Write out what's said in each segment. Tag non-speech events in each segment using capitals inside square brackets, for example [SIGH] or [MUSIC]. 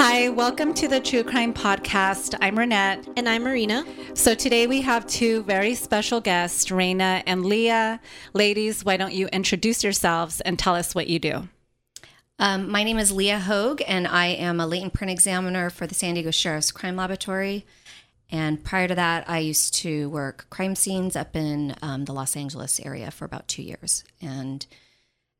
Hi, welcome to the Tru Crym Podcast. I'm Ranete. And I'm Marina. So today we have two very special guests, Reyna and Leah. Ladies, why don't you introduce yourselves and tell us what you do? Um, my name is Leah Hogue, and I am a latent print examiner for the San Diego Sheriff's Crime Laboratory. And prior to that, I used to work crime scenes up in um, the Los Angeles area for about two years. And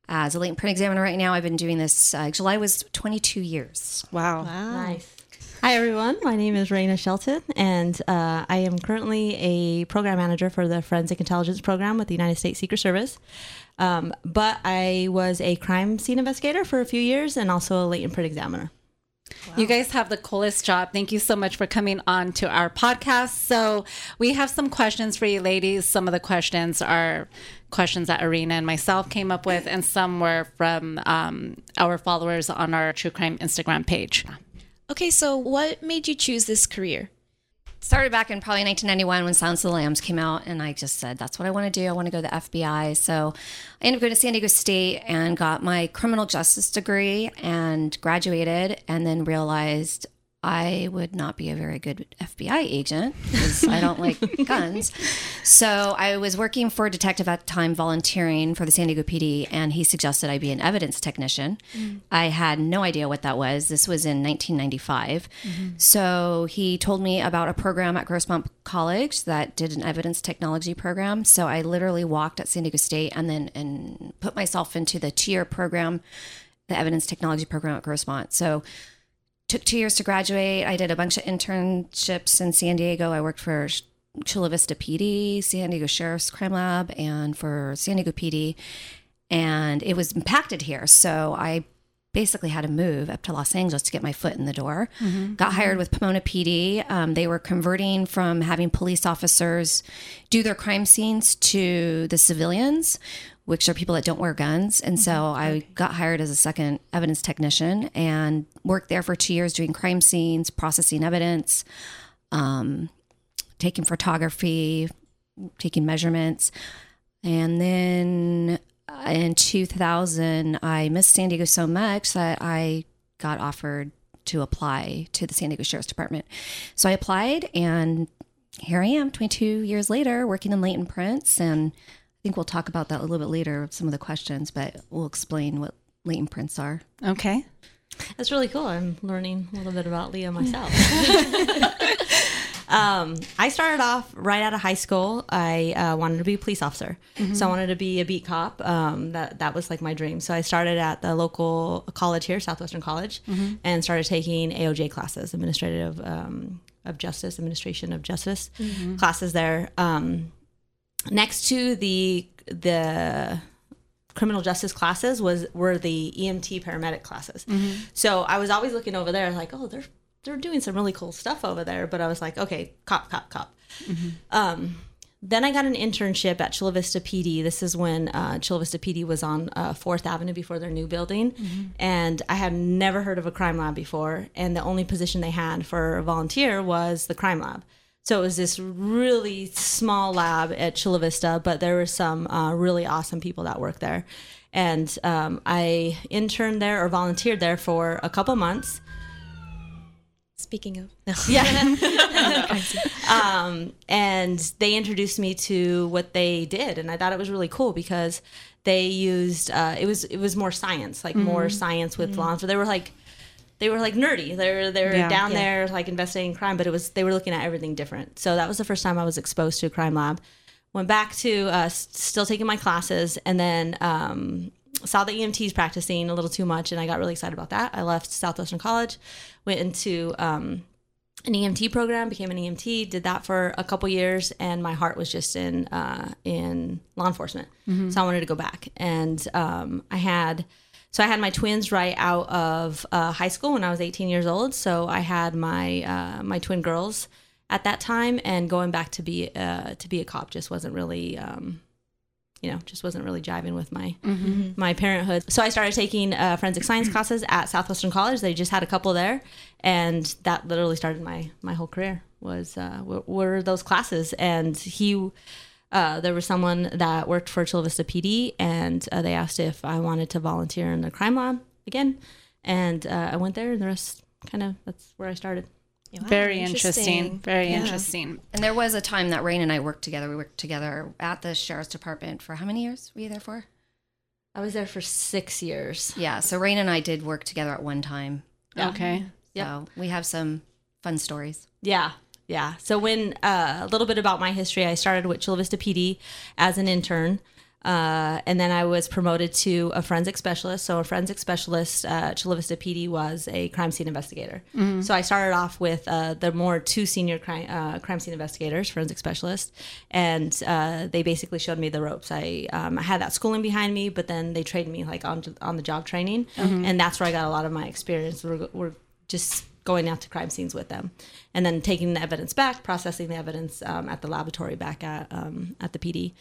as a latent print examiner right now, I've been doing this. Uh, July was 22 years. Wow. Wow. Nice. Hi, everyone. My name is Reyna Shelton, and uh, I am currently a program manager for the Forensic Intelligence Program with the United States Secret Service. Um, but I was a crime scene investigator for a few years and also a latent print examiner. You guys have the coolest job. Thank you so much for coming on to our podcast. So, we have some questions for you ladies. Some of the questions are questions that Erina and myself came up with, and some were from um, our followers on our Tru Crym Instagram page. Okay, so what made you choose this career? Started back in probably 1991 when Silence of the Lambs came out, and I just said, that's what I want to do. I want to go to the FBI. So I ended up going to San Diego State and got my criminal justice degree and graduated, and then realized I would not be a very good FBI agent because I don't like [LAUGHS] guns. So I was working for a detective at the time, volunteering for the San Diego PD, and he suggested I be an evidence technician. Mm. I had no idea what that was. This was in 1995. Mm-hmm. So he told me about a program at Grossmont College that did an evidence technology program. So I literally walked at San Diego State and then and put myself into the two-year program, the evidence technology program at Grossmont. So took two years to graduate. I did a bunch of internships in San Diego. I worked for Chula Vista PD, San Diego Sheriff's Crime Lab, and for San Diego PD. And it was impacted here. So I basically had to move up to Los Angeles to get my foot in the door. Got hired with Pomona PD. Um, they were converting from having police officers do their crime scenes to the civilians, which are people that don't wear guns. And so I got hired as a second evidence technician and worked there for two years doing crime scenes, processing evidence, um, taking photography, taking measurements. And then uh, in 2000, I missed San Diego so much that I got offered to apply to the San Diego Sheriff's Department. So I applied, and here I am 22 years later working in latent prints. And think we'll talk about that a little bit later, some of the questions, but we'll explain what latent prints are. Okay. That's really cool. I'm learning a little bit about Leah myself. [LAUGHS] um, I started off right out of high school. I uh, wanted to be a police officer, so I wanted to be a beat cop. Um, that that was like my dream. So I started at the local college here, Southwestern College, and started taking AOJ classes, administrative um, of justice, administration of justice classes there. Um, next to the the criminal justice classes was were the EMT paramedic classes. So I was always looking over there like, oh, they're they're doing some really cool stuff over there. But I was like, okay, cop, cop, cop. Um, then I got an internship at Chula Vista PD. This is when uh, Chula Vista PD was on uh, Fourth Avenue before their new building, and I had never heard of a crime lab before. And the only position they had for a volunteer was the crime lab. So it was this really small lab at Chula Vista, but there were some uh, really awesome people that worked there. And um, I interned there or volunteered there for a couple months. Speaking of, no. [LAUGHS] Yeah. [LAUGHS] um, and they introduced me to what they did, and I thought it was really cool because they used uh, it was it was more science, like more science with lawns. They were like they were like nerdy. They were they were Yeah. down Yeah. there like investigating crime, but it was they were looking at everything different. So that was the first time I was exposed to a crime lab. Went back to uh, still taking my classes, and then um, saw the EMTs practicing a little too much, and I got really excited about that. I left Southwestern College, went into um, an EMT program, became an EMT, did that for a couple years, and my heart was just in uh, in law enforcement. So I wanted to go back, and um, I had so I had my twins right out of uh, high school when I was 18 years old. So I had my uh, my twin girls at that time, and going back to be uh, to be a cop just wasn't really. Um, you know, just wasn't really jiving with my my parenthood. So I started taking uh, forensic science classes at Southwestern College. They just had a couple there, and that literally started my my whole career. Was uh, were, were those classes? And he, uh, there was someone that worked for Chula Vista PD, and uh, they asked if I wanted to volunteer in the crime lab again, and uh, I went there, and the rest kind of that's where I started. Wow, Very interesting. Very Yeah. interesting. And there was a time that Rain and I worked together. We worked together at the sheriff's department for how many years were you there for? I was there for six years. Yeah, so Rain and I did work together at one time. Yeah. Okay. Yep. So we have some fun stories. Yeah. Yeah. So when uh, a little bit about my history, I started with Chula Vista PD as an intern. Uh, and then I was promoted to a forensic specialist. So a forensic specialist uh, Chula Vista PD was a crime scene investigator. So I started off with uh, the more two senior crime, uh, crime scene investigators, forensic specialists, and uh, they basically showed me the ropes. I, um, I had that schooling behind me, but then they trained me like on on the job training, and that's where I got a lot of my experience. We're, we're just going out to crime scenes with them, and then taking the evidence back, processing the evidence um, at the laboratory back at um, at the PD.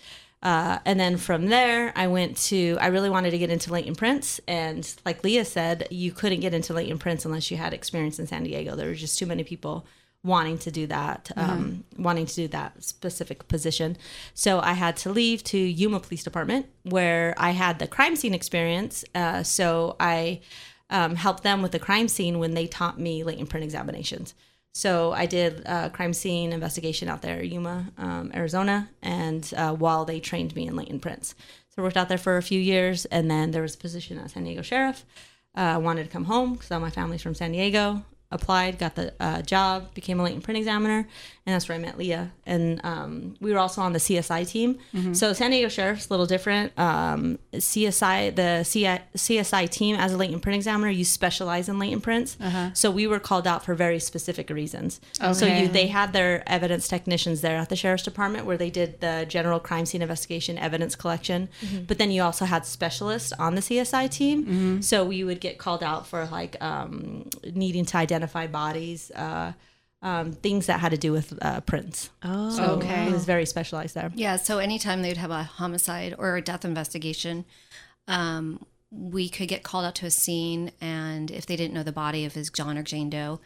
Uh, and then from there, I went to. I really wanted to get into latent prints, and like Leah said, you couldn't get into latent prints unless you had experience in San Diego. There were just too many people wanting to do that, um, wanting to do that specific position. So I had to leave to Yuma Police Department, where I had the crime scene experience. Uh, so I um, helped them with the crime scene when they taught me latent print examinations. So I did a crime scene investigation out there, Yuma, um, Arizona, and uh, while they trained me in latent prints. So I worked out there for a few years, and then there was a position at San Diego Sheriff. Uh, I wanted to come home because all my family's from San Diego. Applied, got the uh, job, became a latent print examiner, and that's where I met Leah. And um, we were also on the CSI team. So San Diego Sheriff's a little different. Um, CSI, the CI, CSI team, as a latent print examiner, you specialize in latent prints. So we were called out for very specific reasons. So you, they had their evidence technicians there at the sheriff's department where they did the general crime scene investigation, evidence collection. But then you also had specialists on the CSI team. So we would get called out for like um, needing to identify bodies, uh, um, things that had to do with uh, prints. Oh, So Okay. it was very specialized there. Yeah, so anytime they'd have a homicide or a death investigation, um, we could get called out to a scene, and if they didn't know the body of his John or Jane Doe,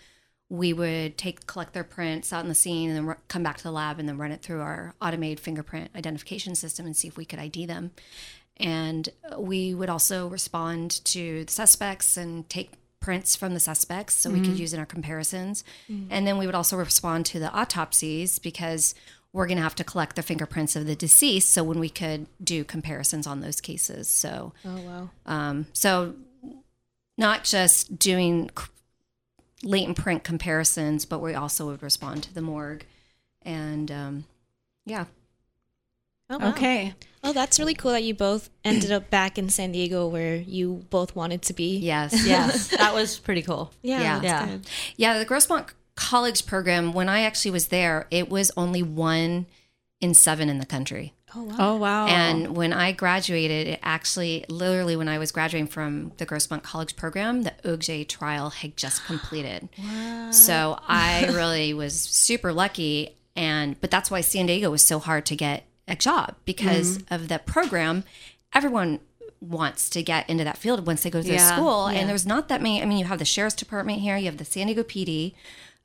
we would take collect their prints out in the scene and then ru- come back to the lab and then run it through our automated fingerprint identification system and see if we could ID them. And we would also respond to the suspects and take prints from the suspects so we could use in our comparisons. And then we would also respond to the autopsies because we're going to have to collect the fingerprints of the deceased so when we could do comparisons on those cases. So oh wow. um, so not just doing latent print comparisons, but we also would respond to the morgue. And um, yeah, Oh, wow. Okay. Oh, that's really cool that you both ended up back in San Diego where you both wanted to be. yes. [LAUGHS] Yes, that was pretty cool. Yeah. Yeah. Yeah. good. Yeah, the Grossmont College program, when I actually was there, it was only one in seven in the country. Oh wow. Oh wow. And when I graduated, it actually, literally, when I was graduating from the Grossmont College program, the OJ trial had just [GASPS] completed. So I [LAUGHS] really was super lucky. And, but that's why San Diego was so hard to get a job because of the program. Everyone wants to get into that field once they go through Yeah, school. yeah. And there's not that many. I mean, you have the sheriff's department here, you have the San Diego PD,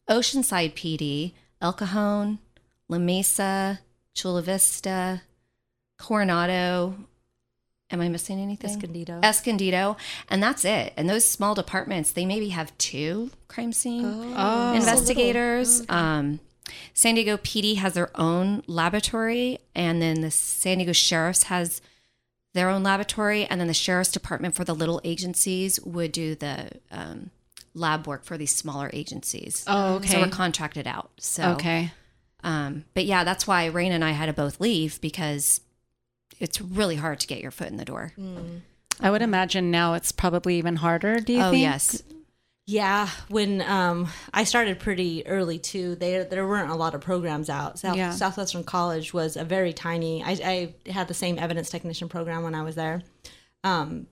Oceanside PD, El Cajon, La Mesa, Chula Vista, Coronado. Am I missing anything? Escondido. Escondido, and that's it. And those small departments, they maybe have two crime scene Oh. investigators. Um, San Diego PD has their own laboratory, and then the San Diego Sheriff's has their own laboratory, and then the Sheriff's Department for the little agencies would do the um, lab work for these smaller agencies. Oh, okay. So okay. we're contracted out. So okay. um, but yeah, that's why Rain and I had to both leave because it's really hard to get your foot in the door. I would imagine now it's probably even harder. Do you Oh think? yes, Yeah, when um, I started pretty early too, there there weren't a lot of programs out. South, Yeah. Southwestern College was a very tiny. I, I had the same evidence technician program when I was there, um,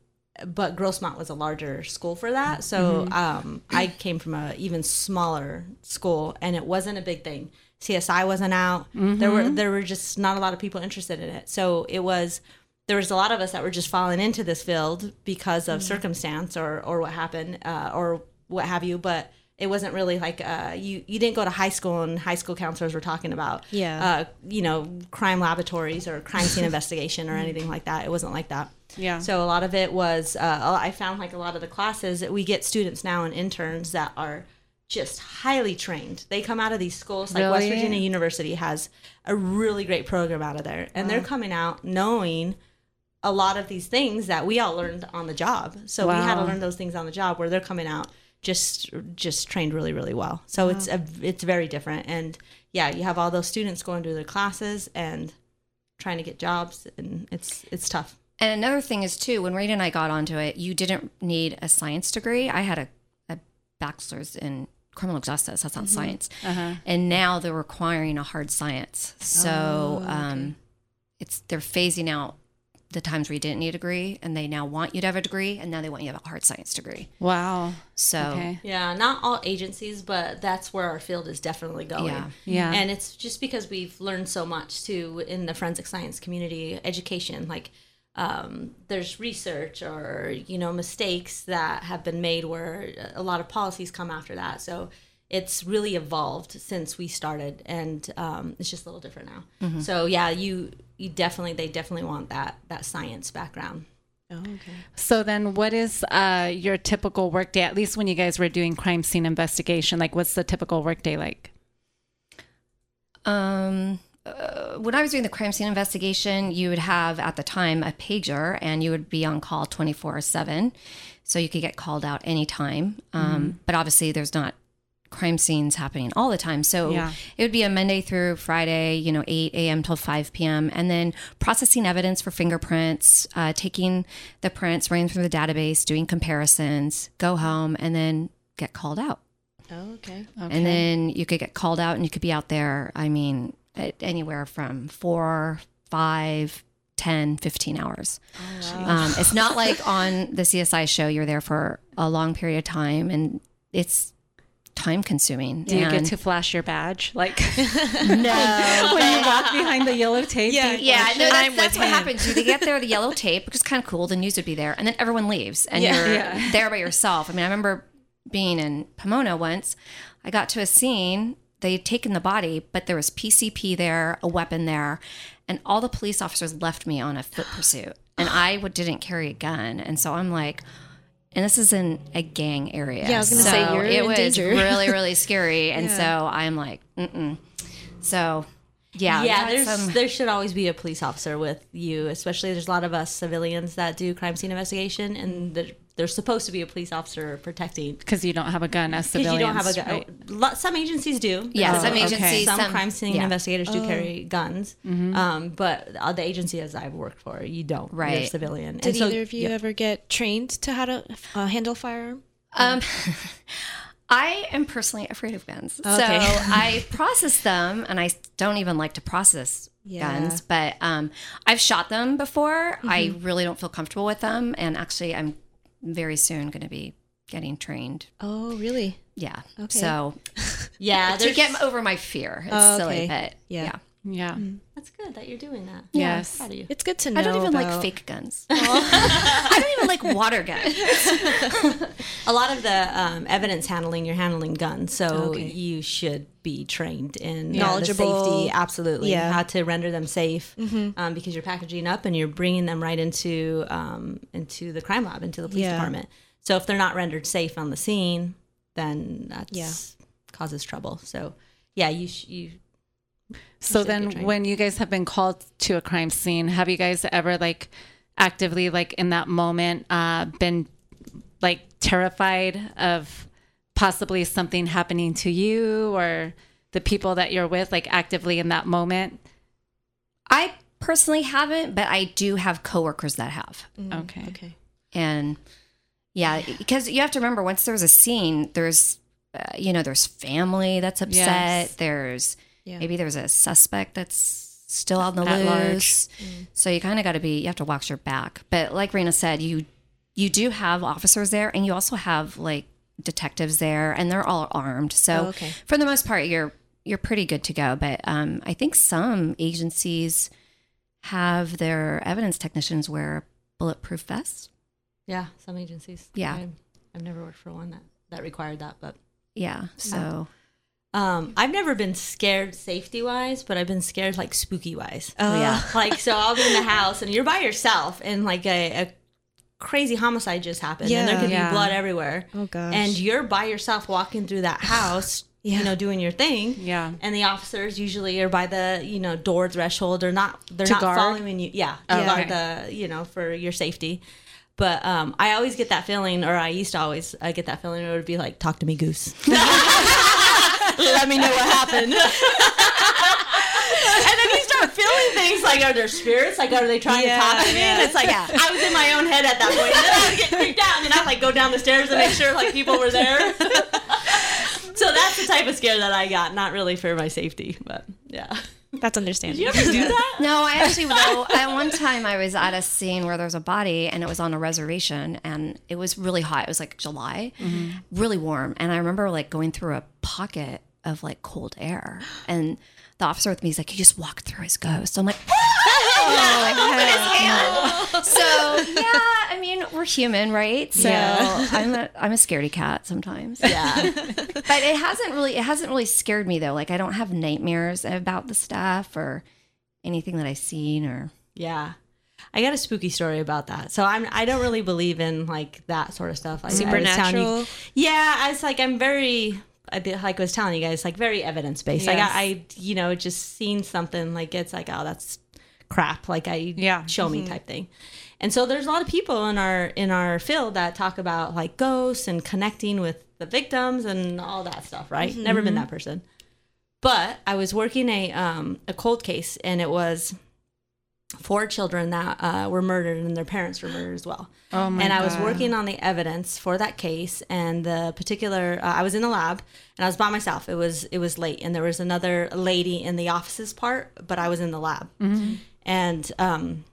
but Grossmont was a larger school for that. So um, I came from a even smaller school, and it wasn't a big thing. CSI wasn't out. There were there were just not a lot of people interested in it. So it was there was a lot of us that were just falling into this field because of circumstance or or what happened uh, or what have you. But it wasn't really like uh, you you didn't go to high school and high school counselors were talking about Yeah. uh, you know crime laboratories or crime scene investigation or anything like that. It wasn't like that. Yeah. So a lot of it was uh, I found like a lot of the classes that we get students now and interns that are just highly trained. They come out of these schools like West Virginia University has a really great program out of there, and they're coming out knowing a lot of these things that we all learned on the job. So we had to learn those things on the job where they're coming out just just trained really really well. So it's a, it's very different and yeah, you have all those students going to their classes and trying to get jobs and it's it's tough. And another thing is too, when Rita and I got onto it, you didn't need a science degree. I had a, a bachelor's in criminal justice. That's not science. And now they're requiring a hard science. So um, it's they're phasing out the times where you didn't need a degree, and they now want you to have a degree, and now they want you to have a hard science degree. Wow. So Okay. Yeah, not all agencies, but that's where our field is definitely going. Yeah. Yeah. And it's just because we've learned so much too in the forensic science community, education. Like, um, there's research or you know mistakes that have been made where a lot of policies come after that. So it's really evolved since we started, and um, it's just a little different now. So yeah, you you definitely they definitely want that that science background. Oh, okay. So then, what is uh, your typical workday? At least when you guys were doing crime scene investigation, like what's the typical workday like? Um, uh, when I was doing the crime scene investigation, you would have at the time a pager and you would be on call 24 7. So you could get called out anytime. Um, But obviously, there's not crime scenes happening all the time. So Yeah. it would be a Monday through Friday, you know, 8 a.m. till 5 p.m. And then processing evidence for fingerprints, uh, taking the prints, running through the database, doing comparisons, go home, and then get called out. Oh, okay. Okay. And then you could get called out and you could be out there, I mean, at anywhere from four, five, 10, 15 hours. um, it's not like on the CSI show, you're there for a long period of time and it's time consuming. Do you get to flash your badge? Like [LAUGHS] No. [LAUGHS] when you walk behind the yellow tape? you Yeah, no, that's, I'm that's what him. happens. You get there, the yellow [LAUGHS] tape, which is kind of cool. The news would be there, and then everyone leaves, and Yeah. you're Yeah. there by yourself. I mean, I remember being in Pomona once. I got to a scene. They'd taken the body, but there was PCP there, a weapon there, and all the police officers left me on a foot pursuit, and [GASPS] I w- didn't carry a gun, and so I'm like. And this is in a gang area. Yeah, I was gonna say, So you're it in was danger. [LAUGHS] really, really scary. And Yeah. so I'm like, mm-mm. So, yeah, yeah, there's um, there should always be a police officer with you, especially there's a lot of us civilians that do crime scene investigation, and there, there's supposed to be a police officer protecting. because you don't have a gun as Because civilians. you don't have a gun. right? Lo- Some agencies do. Yeah, Oh, some okay. agencies, Some, some, crime scene yeah. investigators do Oh. carry guns, um, but uh, the agencies I've worked for, you don't. You're a Right. civilian. Did And so- either of you yeah. ever get trained to how to uh, handle a firearm? Um, [LAUGHS] I am personally afraid of guns, so [LAUGHS] I process them, and I don't even like to process Yeah. guns. But um, I've shot them before. I Mm-hmm. really don't feel comfortable with them, and actually, I'm very soon going to be getting trained. Oh, really? Yeah. Okay. So [LAUGHS] Yeah, to there's- get over my fear, it's Oh, silly, but Yeah. yeah. Yeah. that's good that you're doing that. Yes. Proud of you. It's good to know. [LAUGHS] I don't even like fake guns. [LAUGHS] I don't even like water guns. A lot of the um, evidence handling, you're handling guns, so Okay. you should be trained in uh, the Knowledgeable. safety. Absolutely, Yeah. how to render them safe, um, because you're packaging up and you're bringing them right into um, into the crime lab, into the police Yeah. department. So if they're not rendered safe on the scene, then that's Yeah. causes trouble. So yeah, you sh- you So then, when you guys have been called to a crime scene, have you guys ever like actively, like in that moment, uh, been like terrified of possibly something happening to you or the people that you're with, like actively in that moment? I personally haven't, but I do have coworkers that have. Okay. Okay. and yeah because you have to remember once there's a scene there's uh, you know there's family that's upset Yes. there's Yeah. maybe there's a suspect that's still on the At large. loose so you kind of got to be you have to watch your back but like Rena said you you do have officers there and you also have like detectives there and they're all armed so Oh, okay. for the most part you're you're pretty good to go but um, i think some agencies have their evidence technicians wear bulletproof vests yeah some agencies. Yeah. I, I've never worked for one that that required that, but yeah. So Um, I've never been scared safety wise, but I've been scared like spooky wise. Oh, yeah. [LAUGHS] like so I'll be in the house and you're by yourself and like a, a crazy homicide just happened and there could Yeah. be blood everywhere. Oh, gosh. And you're by yourself walking through that house, Yeah. you know, doing your thing. Yeah. And the officers usually are by the, you know, door threshold. They're not they're To not guard? following you. Yeah. Okay. guard the, you know, for your safety. But um, I always get that feeling, or I used to always uh, get that feeling. It would be like, "Talk to me, Goose." [LAUGHS] [LAUGHS] Let me know what happened. [LAUGHS] and then you start feeling things like, are there spirits? Like, are they trying Yeah, to talk to me? And it's like, I was in my own head at that point. And then I would get freaked out, and then I'd like go down the stairs to make sure like people were there. [LAUGHS] so that's the type of scare that I got. Not really for my safety, but yeah. That's understandable. You ever do that? [LAUGHS] No, I actually though at one time I was at a scene where there was a body and it was on a reservation and it was really hot. It was like July, mm-hmm. really warm, and I remember like going through a pocket of like cold air [GASPS] and. The officer with me is like, he just walked through his ghost. I'm like, [LAUGHS] oh, like, open. So yeah, I mean, we're human, right? So Yeah. I'm a I'm a scaredy cat sometimes. Yeah. [LAUGHS] But it hasn't really it hasn't really scared me though. Like I don't have nightmares about the stuff or anything that I've seen or Yeah. I got a spooky story about that. So I'm I don't really believe in like that sort of stuff. Like, I was you- Supernatural? yeah, I was like I'm very I did, like I was telling you guys like very evidence based. Like Yes. I, I you know just seen something like it's like oh that's crap. Like I Yeah. show me mm-hmm. type thing. And so there's a lot of people in our in our field that talk about like ghosts and connecting with the victims and all that stuff. Right? Mm-hmm. Never been mm-hmm. that person. But I was working a um, a cold case, and it was four children that uh, were murdered, and their parents were murdered as well. Oh my and I was God. working on the evidence for that case, and the particular uh, I was in the lab, and I was by myself. It was it was late, and there was another lady in the offices part, but I was in the lab, and um,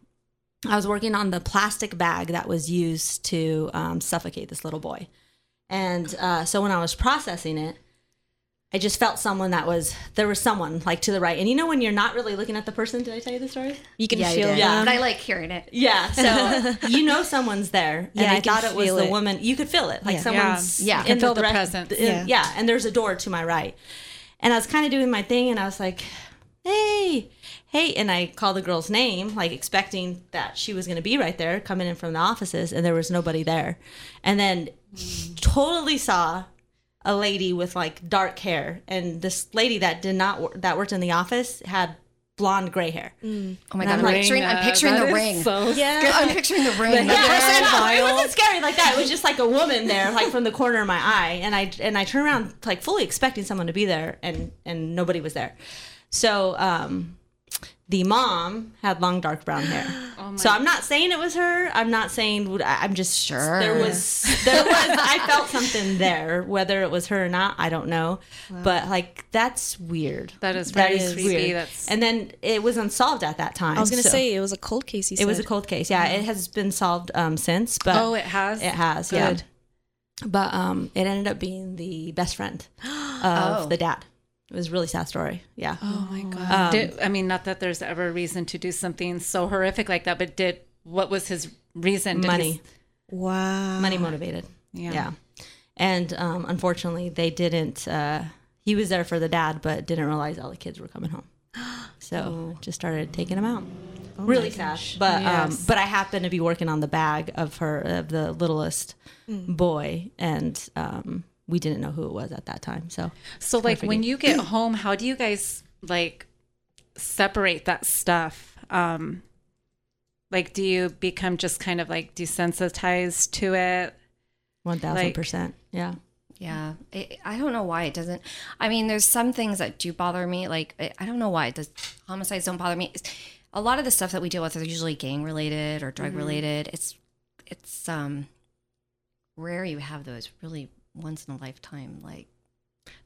I was working on the plastic bag that was used to um, suffocate this little boy. And uh, so when I was processing it, I just felt someone that was there was someone like to the right. And you know when you're not really looking at the person, did I tell you the story? You can Yeah, feel did. them. But I like hearing it. Yeah. So [LAUGHS] you know someone's there. And Yeah, I thought it was feel the woman. You could feel it. Like Yeah. someone's Yeah. You can in feel the direct- presence. in- Yeah. yeah. And there's a door to my right. And I was kind of doing my thing and I was like, hey, hey. And I called the girl's name, like expecting that she was going to be right there coming in from the offices. And there was nobody there. And then totally saw a lady with like dark hair. And this lady that did not, wor- that worked in the office had blonde gray hair. Oh my And god, I'm I'm like, picturing I'm uh, picturing the ring. So Yeah. [LAUGHS] I'm picturing the ring. [LAUGHS] Yeah, I know. vile. [LAUGHS] It wasn't scary like that. It was just like a woman there, like from the corner of my eye, and I and I turned around like fully expecting someone to be there, and and nobody was there. So um, the mom had long dark brown hair. [GASPS] so I'm not saying it was her. I'm not saying. I'm just Sure. There was there [LAUGHS] was. I felt something there. Whether it was her or not, I don't know. But like that's weird. That is very creepy. weird. That's- and then it was unsolved at that time. I was gonna so- say it was a cold case. It was a cold case. Yeah, it has been solved um, since, but Oh, it has. it has. Good. Yeah, but um, it ended up being the best friend [GASPS] of Oh. the dad. It was a really sad story. Yeah. Oh my god. Um, Did, I mean, not that there's ever a reason to do something so horrific like that, but did what was his reason? Did money, he- wow. money motivated. Yeah. Yeah, and um, unfortunately, they didn't. Uh, he was there for the dad, but didn't realize all the kids were coming home. [GASPS] So just started taking them out. really sad, but um, but I happened to be working on the bag of her of the littlest boy, and um, we didn't know who it was at that time. So So, like, Perfect. when you get home, how do you guys like separate that stuff? Um, like, do you become just kind of like desensitized to it? one thousand percent, yeah. Yeah, it, I don't know why it doesn't. I mean, there's some things that do bother me. Like I I don't know why does homicides don't bother me. It's- a lot of the stuff that we deal with are usually gang related or drug related. It's it's um rare you have those really once in a lifetime like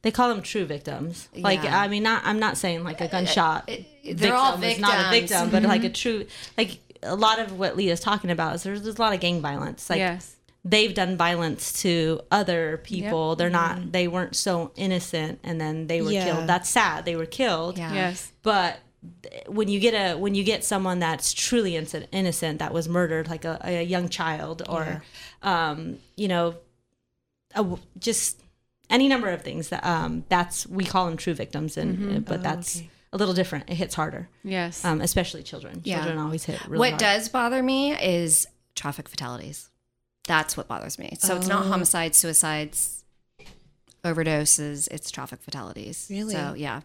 They call them true victims. Like Yeah. I mean, not I'm not saying like a uh, uh, gunshot. it- they're all is not a victims. victim, but mm-hmm. like a true like a lot of what Leah's talking about is there's, there's a lot of gang violence. Like yes. they've done violence to other people. They're not. Mm-hmm. They weren't so innocent, and then they were Yeah. killed. That's sad. They were killed. yeah Yes. But when you get a when you get someone that's truly innocent, innocent that was murdered, like a, a young child, or um, you know, a, just any number of things. That um, that's we call them true victims, and Mm-hmm. uh, but that's a little different. It hits harder, Yes. um, especially children. Yeah. Children always hit really what hard. does bother me is traffic fatalities. That's what bothers me. So it's not homicides, suicides, overdoses. It's traffic fatalities. Really? So yeah,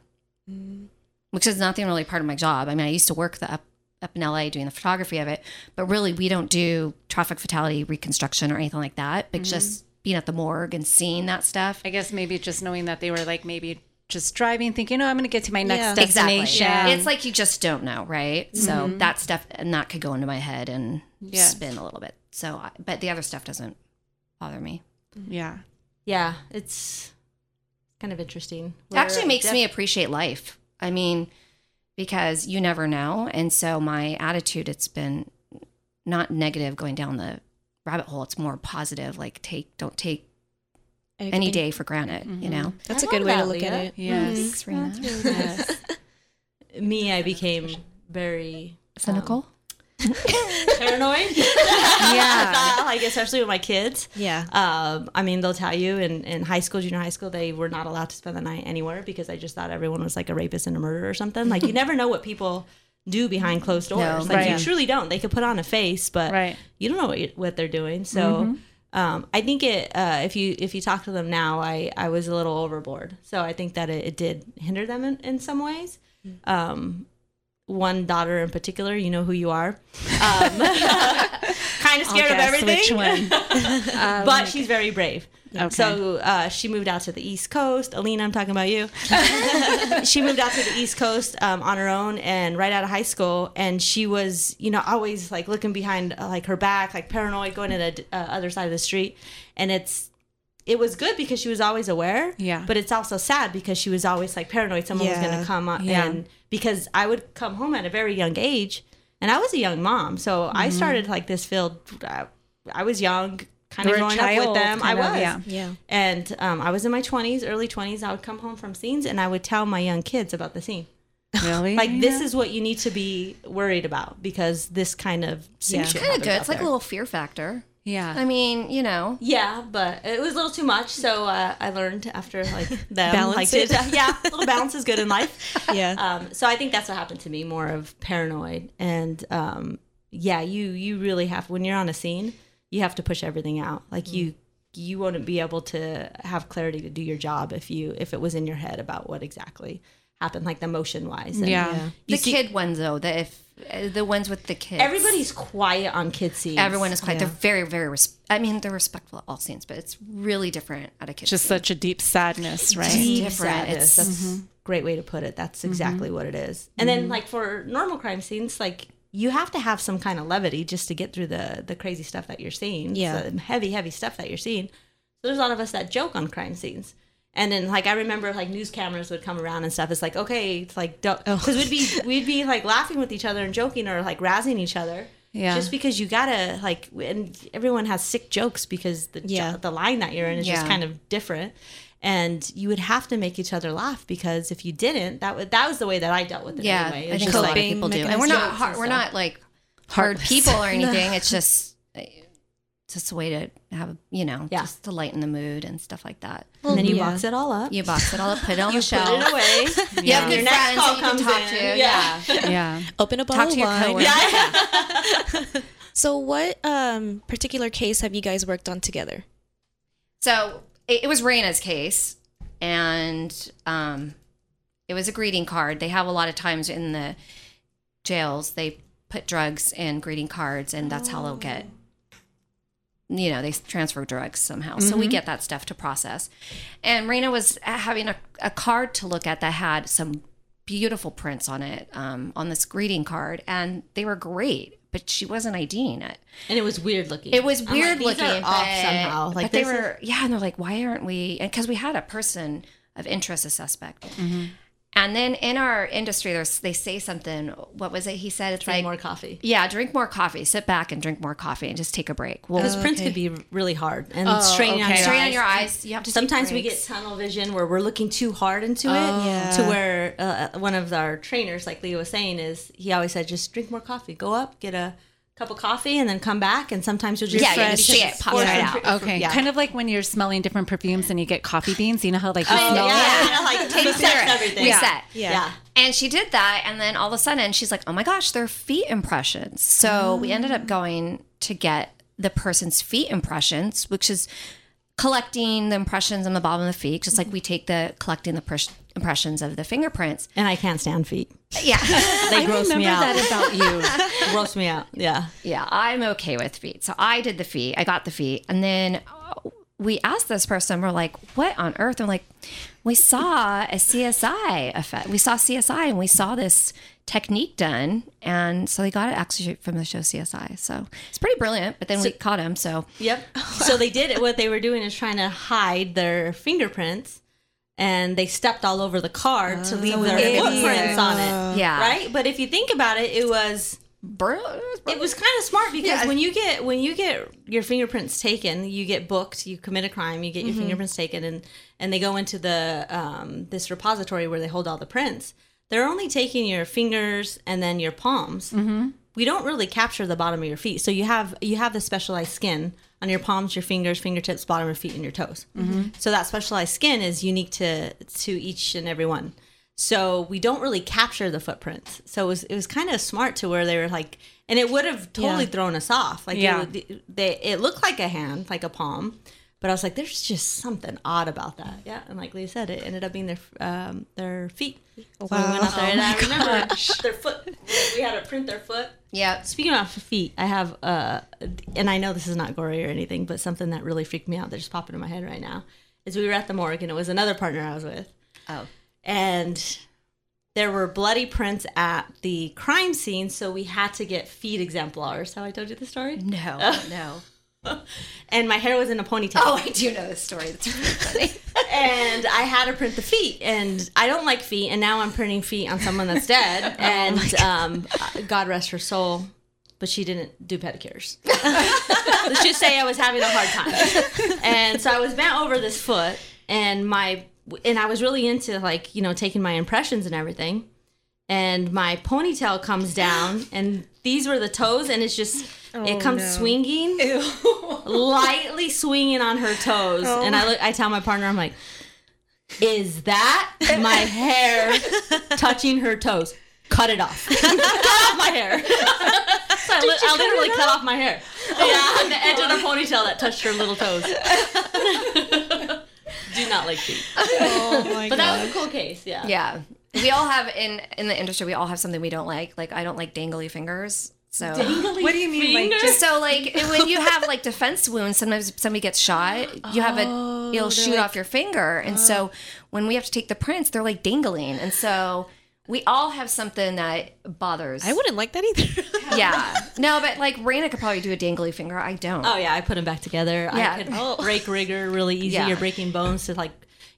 which is nothing really part of my job. I mean, I used to work the up up in LA doing the photography of it, but really we don't do traffic fatality reconstruction or anything like that. But just being at the morgue and seeing that stuff. I guess maybe just knowing that they were like maybe just driving, thinking, "Oh, I'm going to get to my next Yeah. destination." Exactly. It's like you just don't know, right? So mm-hmm. that stuff, and that could go into my head and Yes. spin a little bit. So, but the other stuff doesn't bother me. yeah. Yeah, it's kind of interesting. It actually makes def- me appreciate life. I mean, because you never know, and so my attitude it's been not negative going down the rabbit hole. It's more positive. Like take don't take any day for granted. You mm-hmm. know. That's I a good love way to that, look at it. Mm-hmm. Yes. Thanks, Rena. Yes. [LAUGHS] [LAUGHS] me. I became very um, Cynical. [LAUGHS] paranoid. Yeah. like especially with my kids. Yeah. Um, I mean, they'll tell you in, in high school, junior high school, they were not allowed to spend the night anywhere because I just thought everyone was like a rapist and a murderer or something. Like you never know what people do behind closed doors. No, like you truly don't. They could put on a face, but Right. you don't know what, what they're doing. So. Um, I think it. Uh, if you if you talk to them now, I, I was a little overboard. So I think that it, it did hinder them in, in some ways. Um, one daughter in particular, you know who you are. [LAUGHS] Um, [LAUGHS] kind of scared of everything which one. [LAUGHS] but she's very brave. Okay. So uh, she moved out to the East Coast. Alina, I'm talking about you. [LAUGHS] she moved out to the East Coast um, on her own and right out of high school. And she was, you know, always like looking behind uh, like her back, like paranoid, going to the uh, other side of the street. And it's, it was good because she was always aware. Yeah. But it's also sad because she was always like paranoid someone was going to come up. Yeah. And because I would come home at a very young age and I was a young mom. So I Mm-hmm. started like this field. I, I was young, kind You of were a growing up with them. I kind of, was. yeah. Yeah. And um, I was in my 20s, early 20s. I would come home from scenes and I would tell my young kids about the scene. Really? [LAUGHS] Like, this is what you need to be worried about because this kind of scene Yeah. shit Kind of good. It's like a little fear factor. Yeah. I mean, you know. Yeah, but it was a little too much. So uh, I learned after like [LAUGHS] them, Balance like it. to- [LAUGHS] yeah, a little balance is good in life. Yeah. Um, so I think that's what happened to me, more of paranoid. And um, yeah, you you really have when you're on a scene, you have to push everything out. Like you mm. you wouldn't be able to have clarity to do your job if you if it was in your head about what exactly happened, like the motion wise. Yeah. Yeah. The see- kid ones though, the if uh, the ones with the kids. Everybody's quiet on kid scenes. everyone is quiet. Yeah. They're very, very. Res- I mean, they're respectful at all scenes, but it's really different at a kid. just such a deep sadness, right? deep different. sadness. It's- That's a great way to put it. That's mm-hmm. exactly what it is. And then mm-hmm. like for normal crime scenes, like you have to have some kind of levity just to get through the the crazy stuff that you're seeing. Yeah. the heavy, heavy stuff that you're seeing. So there's a lot of us that joke on crime scenes. And then, like I remember, like news cameras would come around and stuff. It's like, okay, it's like, because oh. we'd be [LAUGHS] we'd be like laughing with each other and joking or like razzing each other. Yeah. Just because you gotta like, and everyone has sick jokes because the Yeah. the line that you're in is just kind of different and you would have to make each other laugh because if you didn't that would that was the way that i dealt with it yeah, anyway. It I think a lot of people do, and we're mechanisms not and hard, we're not like hard people or [LAUGHS] anything. It's just just a way to have you know Yeah. just to lighten the mood and stuff like that. and then you Yeah. box it all up You box it all up, put it on [LAUGHS] the shelf. put shelf. it away [LAUGHS] You have Yeah. good Your next friends call that you can comes talk in. to. Yeah. Yeah. Yeah. Open a Talk bottle to your of wine. coworker. So, what um, particular case have you guys worked on together? So it, it was Reyna's case, and um, it was a greeting card. They have a lot of times in the jails they put drugs in greeting cards, and that's how they'll get. You know, they transfer drugs somehow. So we get that stuff to process. And Raina was having a, a card to look at that had some beautiful prints on it um, on this greeting card, and they were great, but she wasn't IDing it. and it was weird looking It was like, weird these are looking, off somehow like but they this is- were, yeah, and they're like, why aren't we? And because we had a person of interest, a suspect, mm-hmm. And then in our industry, there's they say something. What was it? He said it's drink like, more coffee yeah, drink more coffee, sit back and drink more coffee, and just take a break. Well, because prints okay. could be really hard and Oh, straining on okay. your strain eyes. on your eyes. You have to. Sometimes we get tunnel vision where we're looking too hard into it Yeah. to where uh, one of our trainers, like Leo was saying, is he always said, just drink more coffee. Go up, get a cup of coffee, and then come back, and sometimes you'll just Yeah, you just see it pop right some- out. Okay, Yeah. kind of like when you're smelling different perfumes and you get coffee beans. You know how like you Oh, smell yeah, it? kind of like [LAUGHS] taste test everything. Reset. Yeah. yeah. And she did that, and then all of a sudden she's like, "Oh my gosh, they're feet impressions." So we ended up mm. going to get the person's feet impressions, which is collecting the impressions on the bottom of the feet, just like we take the collecting the pers- impressions of the fingerprints. And I can't stand feet. Yeah, [LAUGHS] They gross me Remember out. that about you. [LAUGHS] gross me out. Yeah. yeah, I'm okay with feet. So I did the feet. I got the feet, and then we asked this person, we're like, "What on earth?" They're like, "We saw a CSI effect. We saw CSI, and we saw this." technique done and so they got it actually from the show csi so it's pretty brilliant but then we caught him so Yep. [LAUGHS] So they did it. What they were doing is trying to hide their fingerprints, and they stepped all over the card to oh. leave their footprints on it. Yeah. Right. But if you think about it, it was it was kind of smart because Yeah. when you get when you get your fingerprints taken, you get booked. You commit a crime, you get your fingerprints taken, and and they go into the um, this repository where they hold all the prints. They're only taking your fingers and then your palms. Mm-hmm. We don't really capture the bottom of your feet, so you have you have the specialized skin on your palms, your fingers, fingertips, bottom of your feet, and your toes. So that specialized skin is unique to to each and every one. So we don't really capture the footprints. So it was it was kind of smart to where they were like, and it would have totally Yeah. thrown us off. Like Yeah. it, they it looked like a hand, like a palm, but I was like, there's just something odd about that. Yeah, and like Lee said, it ended up being their um, their feet. So we went out there, and I remember [LAUGHS] their foot. We had to print their foot. yeah Speaking of feet, I have uh, and I know this is not gory or anything, but something that really freaked me out that just popped into my head right now is we were at the morgue and it was another partner I was with oh and there were bloody prints at the crime scene, so we had to get feet exemplars. How I told you the story? no [LAUGHS] no And my hair was in a ponytail. oh i do know this story that's really funny [LAUGHS] and I had to print the feet, and I don't like feet, and now I'm printing feet on someone that's dead. [LAUGHS] and um, God rest her soul, but she didn't do pedicures. Let's just say I was having a hard time, and so I was bent over this foot, and my and I was really into like you know taking my impressions and everything, and my ponytail comes down, [GASPS] and these were the toes, and it's just. it comes no. swinging, lightly swinging on her toes, and I look. I tell my partner, I'm like, "Is that [LAUGHS] my hair touching her toes? Cut it off. [LAUGHS] cut off my hair." [LAUGHS] so I, li- I literally cut off my hair. Yeah, the edge of the ponytail that touched her little toes. Do not like feet, [LAUGHS] Oh my but that was a cool case. Yeah. yeah. We all have in in the industry we all have something we don't like. Like i don't like dangly fingers so. What do you mean, like just so like when you have like defense wounds sometimes somebody gets shot you have a oh, it'll shoot off your finger. And so uh. when we have to take the prints they're like dangling. And so we all have something that bothers I wouldn't like that either. [LAUGHS] yeah no but like Reyna could probably do a dangly finger i don't Oh yeah, I put them back together. Yeah. I could [LAUGHS] break rigor really easy. Yeah. You're breaking bones to like,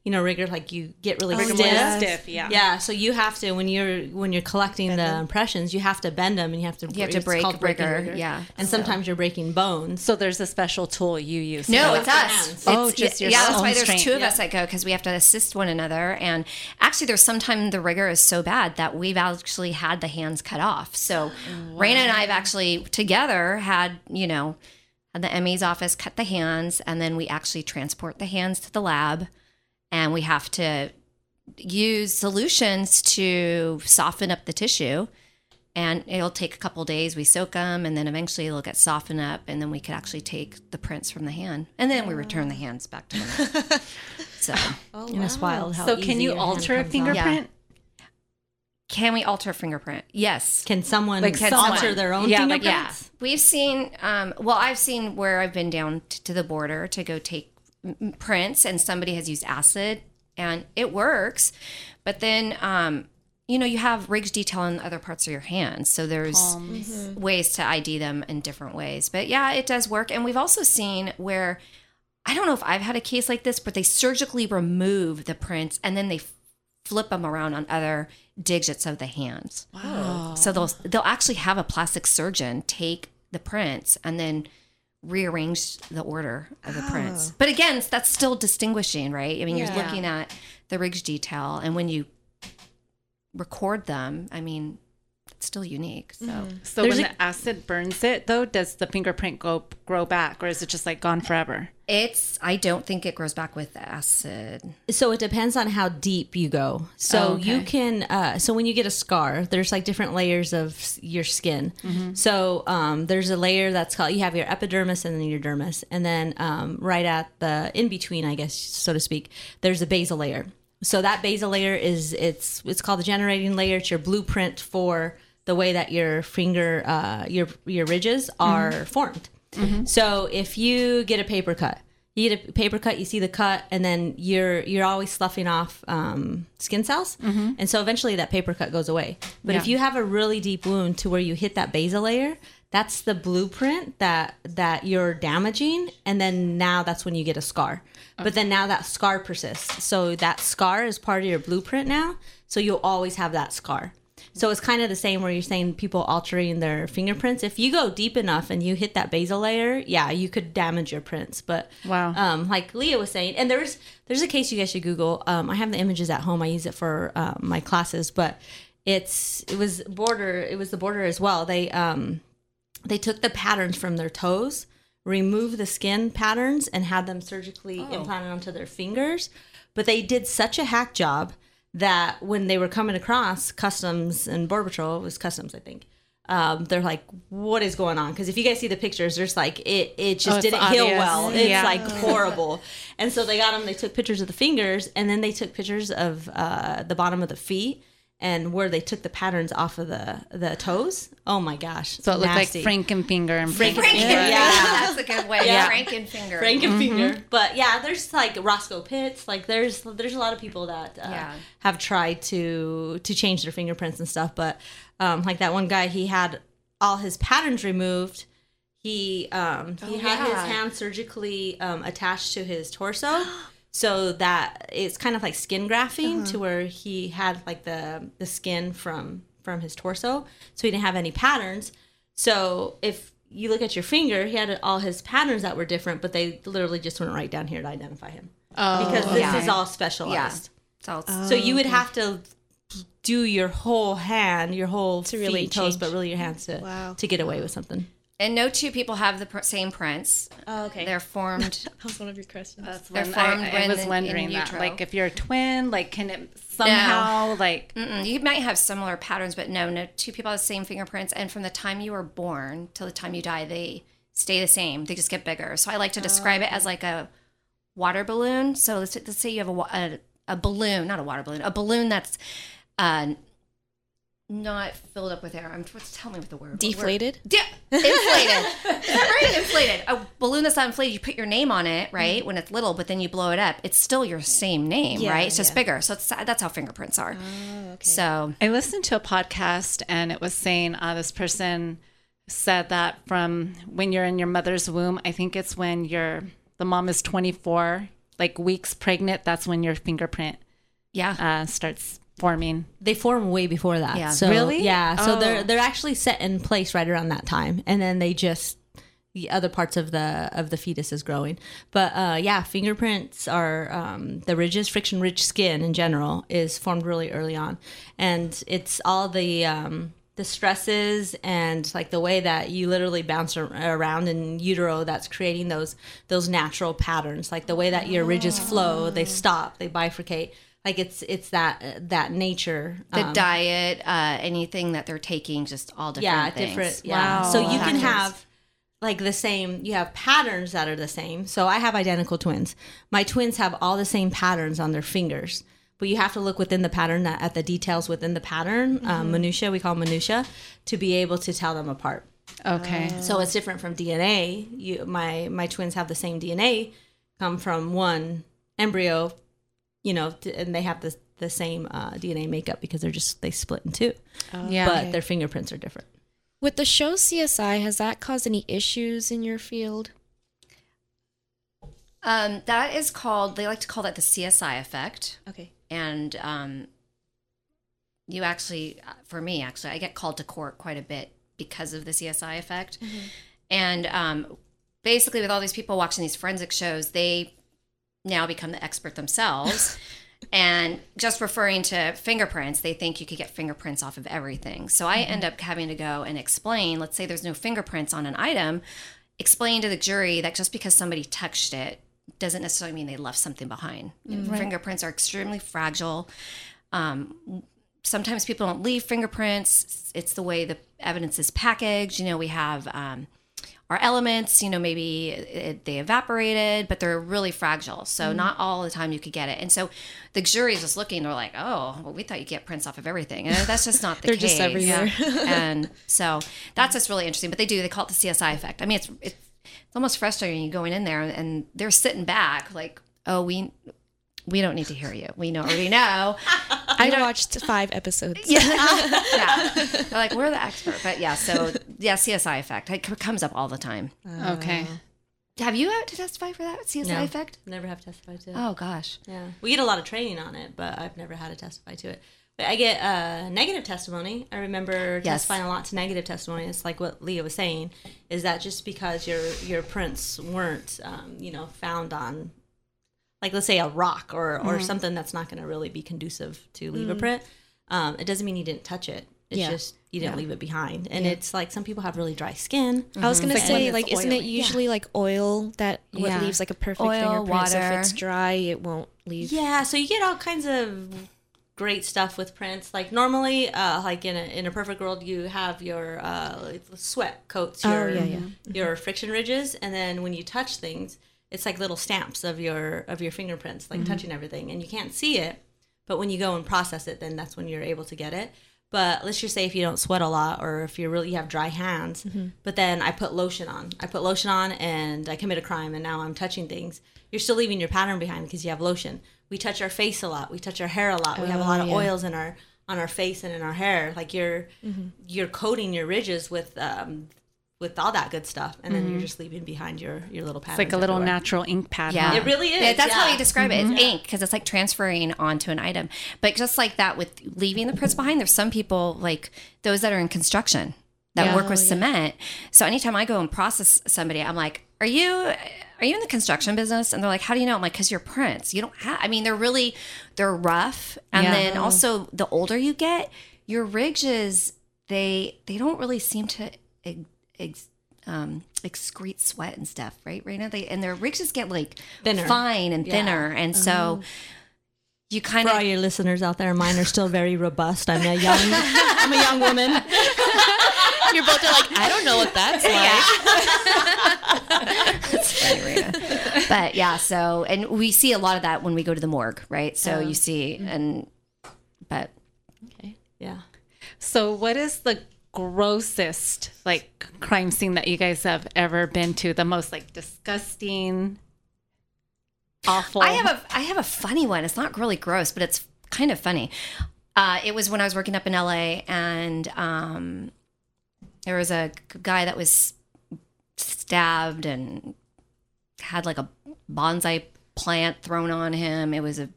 you know, rigor like you get really Rigor stiff. mortis stiff, yeah. Yeah. So you have to when you're when you're collecting the impressions, you have to bend them and you have to You have to break called breaking rigor, yeah. And sometimes you're breaking bones. so there's a special tool you use. No, it's us. It's, Oh, just your yeah. That's why there's strength. two of us that go because we have to assist one another. And actually, there's sometimes the rigor is so bad that we've actually had the hands cut off. So [GASPS] Reyna and I've actually together had you know had the ME's office cut the hands, and then we actually transport the hands to the lab, and we have to use solutions to soften up the tissue. And it'll take a couple days. We soak them, and then eventually it'll get softened up, and then we could actually take the prints from the hand, and then we return the hands back to them. [LAUGHS] so, and it's wild how So can you alter a comes off. fingerprint? can we alter a fingerprint? Yes. Can someone Like like someone- alter their own Yeah, like- fingerprints? Yeah, we've seen. Um, well, I've seen where I've been down t- to the border to go take m- m- prints, and somebody has used acid, and it works. But then, um, you know, you have ridge detail in other parts of your hands, so there's ways to ID them in different ways. But yeah, it does work, and we've also seen where I don't know if I've had a case like this, but they surgically remove the prints and then they flip them around on other digits of the hands. Wow. So they'll they'll actually have a plastic surgeon take the prints and then rearrange the order of the ah. prints. But again, that's still distinguishing, right? I mean, Yeah. you're looking at the ridge detail, and when you record them, I mean, still unique. So So There's when a- the acid burns it, though, does the fingerprint go grow back, or is it just like gone forever? it's I don't think it grows back with acid. So it depends on how deep you go. So Oh, okay. you can. Uh, so when you get a scar, there's like different layers of your skin. Mm-hmm. So um, there's a layer that's called you have your epidermis and then your dermis, and then um, right at the in between, I guess so to speak, there's a basal layer. So that basal layer is it's it's called the generating layer. It's your blueprint for the way that your finger uh, your your ridges are Mm-hmm. formed. So if you get a paper cut, you get a paper cut, you see the cut, and then you're you're always sloughing off um, skin cells, and so eventually that paper cut goes away. But if Mm-hmm. You have a really deep wound to where you hit that basal layer, that's the blueprint that that you're damaging, and then now that's when you get a scar. But then now that scar persists, so that scar is part of your blueprint now, so you'll always have that scar. So it's kind of the same where you're saying people altering their fingerprints. If you go deep enough and you hit that basal layer, yeah, you could damage your prints. But Wow. um, like Leah was saying, and there's there's a case you guys should Google. Um, I have the images at home. I use it for um, my classes, but it's it was border. It was the border as well. They um they took the patterns from their toes, removed the skin patterns, and had them surgically implanted onto their fingers. But they did such a hack job that when they were coming across customs and border patrol, it was customs, I think. Um, they're like, "What is going on?" Because if you guys see the pictures, there's like it. It just Oh, didn't heal well. It's Yeah. like horrible. And so they got them. They took pictures of the fingers, and then they took pictures of uh, the bottom of the feet and where they took the patterns off of the the toes. Oh my gosh! So it looked Nasty. like Frankenfinger and Franken- Franken. Yeah. [LAUGHS] that's a good way. Yeah. Frankenfinger. Frankenfinger. But yeah, there's like Roscoe Pitts. Like there's there's a lot of people that uh, Yeah. have tried to to change their fingerprints and stuff. But um, like that one guy, he had all his patterns removed. He um, he Oh, had his hand surgically um, attached to his torso. [GASPS] [GASPS] So that it's kind of like skin grafting Uh-huh. to where he had like the the skin from from his torso, so he didn't have any patterns. So if you look at your finger, he had all his patterns that were different, but they literally just went right down here to identify him Oh, because this yeah. is all Yeah. specialized. So it's- So you would have to do your whole hand, your whole To really feet, toes, change. but really your hands to Wow. to get away with something. And no two people have the pr- same prints. Oh, okay. They're formed. [LAUGHS] that was one of your questions. That's They're when formed I, I when was in- wondering in that. utero. Like, if you're a twin, like, can it somehow, like, Mm-mm. You might have similar patterns, but no, no two people have the same fingerprints. And from the time you were born till the time you die, they stay the same. They just get bigger. So I like to describe it as like a water balloon. So let's, let's say you have a, a a balloon, not a water balloon, a balloon that's uh, not filled up with air. I'm what's tell me what the word what word- Deflated? Yeah, inflated. Is [LAUGHS] that right? Inflated. A balloon that's not inflated, you put your name on it, right? When it's little, but then you blow it up. It's still your same name, Yeah, right? It's just yeah. bigger. So it's, that's how fingerprints are. Oh, okay. So I listened to a podcast and it was saying uh, this person said that from when you're in your mother's womb, I think it's when you're the mom is 24, like weeks pregnant, that's when your fingerprint yeah, uh, starts forming. They form way before that. Yeah. So, Really? Yeah. So Oh. they're they're actually set in place right around that time, and then they just the other parts of the of the fetus is growing. But uh, yeah, fingerprints are um, the ridges, friction ridge skin in general is formed really early on, and it's all the um, the stresses and like the way that you literally bounce ar- around in utero that's creating those those natural patterns like the way that your ridges flow they stop they bifurcate like it's it's that that nature the um, diet, uh, anything that they're taking, just all different yeah things. different yeah. Wow. so you can have like the same you have patterns that are the same. So i have identical twins. My twins have all the same patterns on their fingers but you have to look within the pattern at at the details within the pattern um, minutia we call minutia to be able to tell them apart. Okay. so it's different from dna you my my twins have the same dna come from one embryo you know and they have the the same uh, dna makeup because they're just they split in two yeah. but their fingerprints are different With the show CSI, has that caused any issues in your field? Um, that is called. They like to call that the CSI effect. Okay. and um, you actually for me actually i get called to court quite a bit because of the csi effect and um, basically with all these people watching these forensic shows they now become the expert themselves [LAUGHS] And just referring to fingerprints, they think you could get fingerprints off of everything. So I end up having to go and explain, let's say there's no fingerprints on an item, explain to the jury that just because somebody touched it doesn't necessarily mean they left something behind. Know, Fingerprints are extremely fragile. Um, sometimes people don't leave fingerprints. It's the way the evidence is packaged. You know, we have um, our elements, you know, maybe it, they evaporated, but they're really fragile. So mm-hmm. not all the time you could get it. And so the jury is just looking, they're like, oh, well, we thought you get prints off of everything. And that's just not [LAUGHS] the They're case. just everywhere. [LAUGHS] and so that's just really interesting. But they do, they call it the CSI effect. I mean, it's, it's, it's almost frustrating you going in there and they're sitting back like, oh, we, we don't need to hear you. We know, already know. [LAUGHS] I watched five episodes. [LAUGHS] [LAUGHS] yeah. They're like, we're the expert. But yeah, so yeah, CSI effect. It c- comes up all the time. Okay. Have you had to testify for that CSI No. effect? Never have testified to it. Oh gosh. Yeah, we get a lot of training on it, but I've never had to testify to it. But I get uh, negative testimony. I remember Yes. testifying a lot to negative testimony. It's like what Leah was saying, is that just because your your prints weren't, um, you know, found on, like let's say a rock or or Mm-hmm. something that's not going to really be conducive to leave a print, um, it doesn't mean you didn't touch it. It's Yeah. just you didn't leave it behind. And it's like some people have really dry skin. I was gonna Like say, like, it's isn't it oily. usually like oil that what Yeah. leaves like a perfect Oil, fingerprint? So water. if it's dry, it won't leave. Yeah, so you get all kinds of great stuff with prints. Like normally, uh, like in a in a perfect world, you have your uh, sweat coats Oh, your yeah, yeah. your friction ridges, and then when you touch things, it's like little stamps of your of your fingerprints, like mm-hmm. touching everything, and you can't see it. But when you go and process it, then that's when you're able to get it. But let's just say if you don't sweat a lot, or if you're really you have dry hands, mm-hmm. but then I put lotion on. I put lotion on, and I commit a crime, and now I'm touching things. You're still leaving your pattern behind because you have lotion. We touch our face a lot. We touch our hair a lot. We have a oh, lot of yeah. oils in our on our face and in our hair. Like you're mm-hmm. you're coating your ridges with um with all that good stuff, and then you're mm-hmm. just leaving behind your your little patterns. It's like a little everywhere. natural ink pad. Yeah. It really is, Yeah, that's how you describe it. It's mm-hmm. ink because it's like transferring onto an item. But just like that with leaving the prints behind, there's some people like those that are in construction that Yeah. work with Oh, yeah. cement. So anytime I go and process somebody, I'm like, "Are you are you in the construction business?" And they're like, "How do you know?" I'm like, "Cause your prints. You don't have. I mean, they're really they're rough, and Yeah. then also the older you get, your ridges they they don't really seem to ex, ex, um, excrete sweat and stuff, right? Right now, they and their rigs just get like Thinner. fine and Yeah. Thinner, and so you kind For all your listeners out there, mine are still very robust. I'm a young, I'm a young woman. [LAUGHS] You're both like, I don't know what that's like. [LAUGHS] but yeah, so and we see a lot of that when we go to the morgue, right? So Oh. you see, and but okay, Yeah. So, what is the grossest like crime scene that you guys have ever been to? The most like disgusting, awful. I have a I have a funny one. It's not really gross, but it's kind of funny. Uh, it was when I was working up in LA, and um, there was a guy that was stabbed and had like a bonsai plant thrown on him. It was a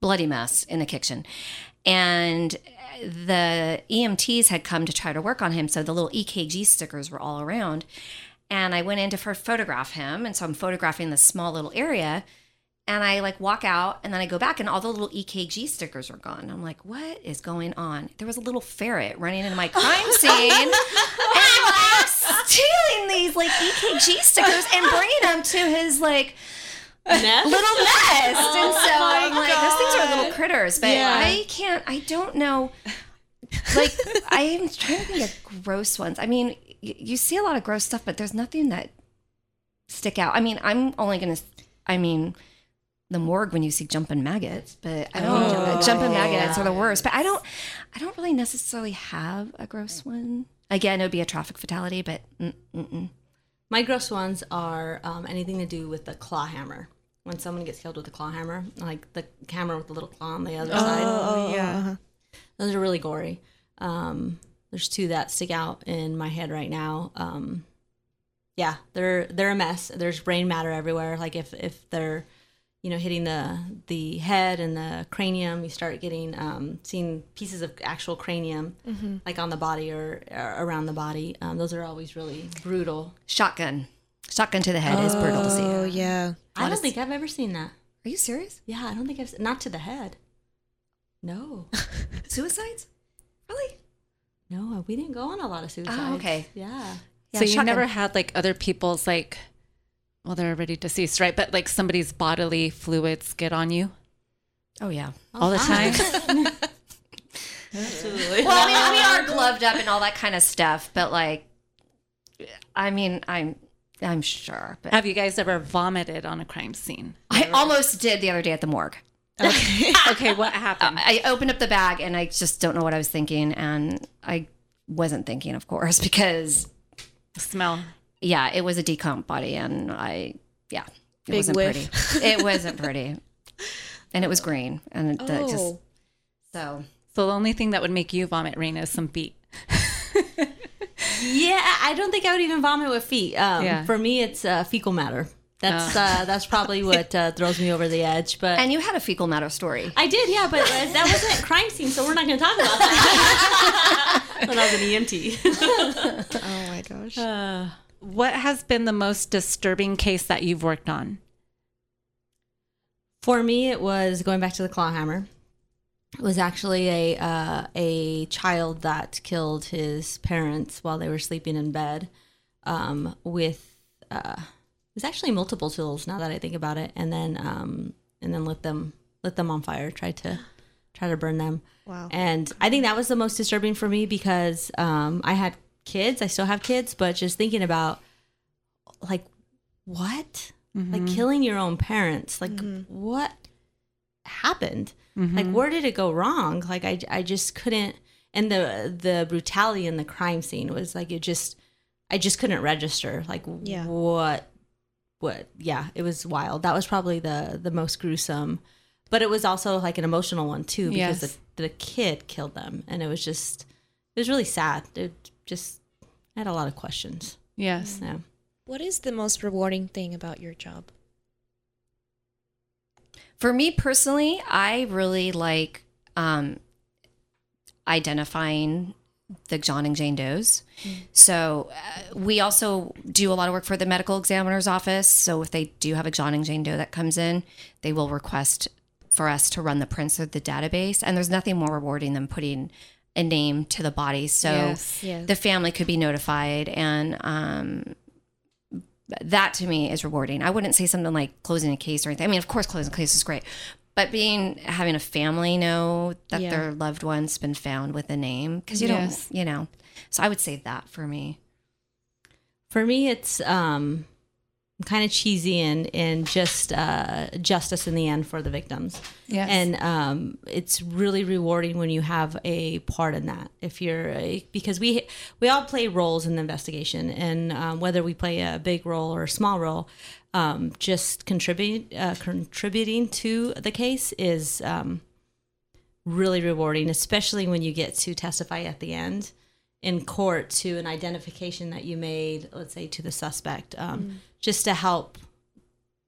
bloody mess in the kitchen, and the EMTs had come to try to work on him, so the little EKG stickers were all around. And I went in to photograph him, and so I'm photographing this small little area and I like walk out and then I go back and all the little EKG stickers are gone. I'm like, what is going on? There was a little ferret running into my crime [LAUGHS] scene [LAUGHS] and like stealing these like EKG stickers and bringing them to his like Nest? little nest. and so I'm like, those things are little critters, but Yeah. I can't, I don't know. Like, I'm trying to think of gross ones. I mean, y- you see a lot of gross stuff, but there's nothing that stick out. I mean, I'm only going to, I mean, the morgue when you see jumping maggots, but I don't, Oh. jumping maggots are the worst, but I don't, I don't really necessarily have a gross one. Again, it would be a traffic fatality, but mm, mm-mm. My gross ones are um, anything to do with the claw hammer. When someone gets killed with a claw hammer, like the hammer with the little claw on the other side. Oh, yeah. Those are really gory. Um, there's two that stick out in my head right now. Um, yeah, they're they're a mess. There's brain matter everywhere. Like if if they're you know hitting the the head and the cranium, you start getting um, seeing pieces of actual cranium like on the body or, or around the body. Um, those are always really brutal. shotgun, shotgun to the head is brutal to see. Oh, yeah. I don't think I've ever seen that. Are you serious? Yeah, I don't think I've se- not to the head. No, [LAUGHS] Suicides? Really? no, uh, we didn't go on a lot of suicides. Oh, okay. Yeah. Yeah, so you shotgun. never had like other people's like, well, they're already deceased, right? But like somebody's bodily fluids get on you Oh yeah. all the time. [LAUGHS] Absolutely. Well, I mean, we are [LAUGHS] gloved up and all that kind of stuff, but like, I mean, I'm I'm sure, but Have you guys ever vomited on a crime scene? I almost did the other day at the morgue. [LAUGHS] Okay, what happened? I opened up the bag and I just don't know what I was thinking, and I wasn't thinking, of course, [LAUGHS] because Smell. yeah, it was a decomp body, and I yeah, it Big wasn't whiff. pretty. [LAUGHS] It wasn't pretty, and it was green, and it that just Oh. so So the only thing that would make you vomit, Reyna, is some beet. Yeah, I don't think I would even vomit with feet. Um, Yeah. For me, it's uh, fecal matter. That's uh, that's probably [LAUGHS] what uh, throws me over the edge. But and you had a fecal matter story. I did, yeah. But uh, that wasn't a crime scene, so we're not going to talk about that. [LAUGHS] when I was an EMT. Oh my gosh. What has been the most disturbing case that you've worked on? For me, it was going back to the claw hammer. Was actually a uh, a child that killed his parents while they were sleeping in bed. Um, with uh, it was actually multiple tools. Now that I think about it, and then um, and then lit them lit them on fire. Tried to try to burn them. Wow. And I think that was the most disturbing for me because um, I had kids. I still have kids, but just thinking about like what like killing your own parents like what happened like mm-hmm. where did it go wrong like I, I just couldn't and the the brutality in the crime scene was like it just i just couldn't register like Yeah. what what yeah it was wild that was probably the the most gruesome but it was also like an emotional one too because Yes. the, the kid killed them and it was just it was really sad it just i had a lot of questions Yes. yeah What is the most rewarding thing about your job? For me personally, I really like um, identifying the John and Jane Does. So uh, we also do a lot of work for the medical examiner's office. So if they do have a John and Jane Doe that comes in, they will request for us to run the prints of the database. And there's nothing more rewarding than putting a name to the body. So Yes. Yeah. the family could be notified and um that to me is rewarding i wouldn't say something like closing a case or anything i mean of course closing a case is great but being having a family know that Yeah. their loved one's been found with a name because you Yes. don't you know so i would say that for me For me, it's um, kind of cheesy and and just uh, justice in the end for the victims. Yes. And um, it's really rewarding when you have a part in that. If you're a, because we we all play roles in the investigation, and um, whether we play a big role or a small role, um, just contribute uh, contributing to the case is um, really rewarding, especially when you get to testify at the end in court to an identification that you made, let's say to the suspect, um, just to help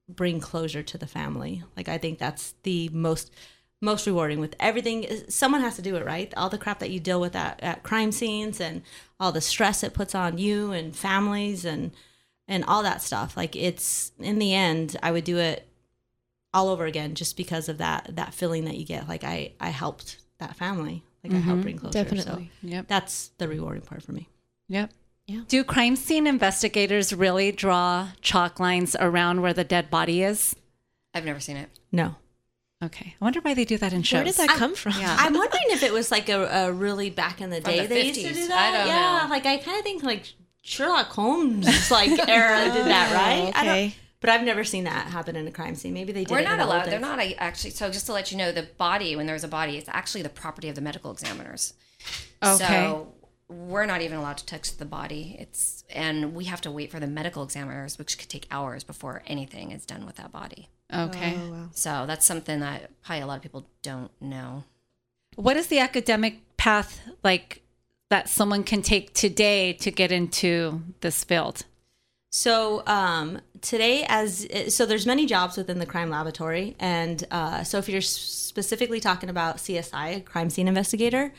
bring closure to the family. Like I think that's the most most rewarding with everything. Someone has to do it, right? All the crap that you deal with at, at crime scenes and all the stress it puts on you and families and and all that stuff. Like it's in the end, I would do it all over again just because of that that feeling that you get. Like I I helped that family. Like I helped mm-hmm. bring closure. Definitely. So Yep. that's the rewarding part for me. Yep. Yeah. Do crime scene investigators really draw chalk lines around where the dead body is? i've never seen it No. Okay. I wonder why they do that in shows. Where did that come from? Yeah. I'm wondering if it was like a, a really back in the From day the they used to do that. I don't yeah, know. like I kind of think like Sherlock Holmes like [LAUGHS] era did that, oh, right? I don't, okay. but I've never seen that happen in a crime scene. Maybe they did. we're it in not old allowed they're not actually so just to let you know the body when there's a body it's actually the property of the medical examiners Okay. So we're not even allowed to touch the body. It's and we have to wait for the medical examiners, which could take hours before anything is done with that body. okay. Oh, wow. So that's something that probably a lot of people don't know. What is the academic path like that someone can take today to get into this field? So um, today, as so, there's many jobs within the crime laboratory, and uh, so if you're specifically talking about CSI, crime scene investigator,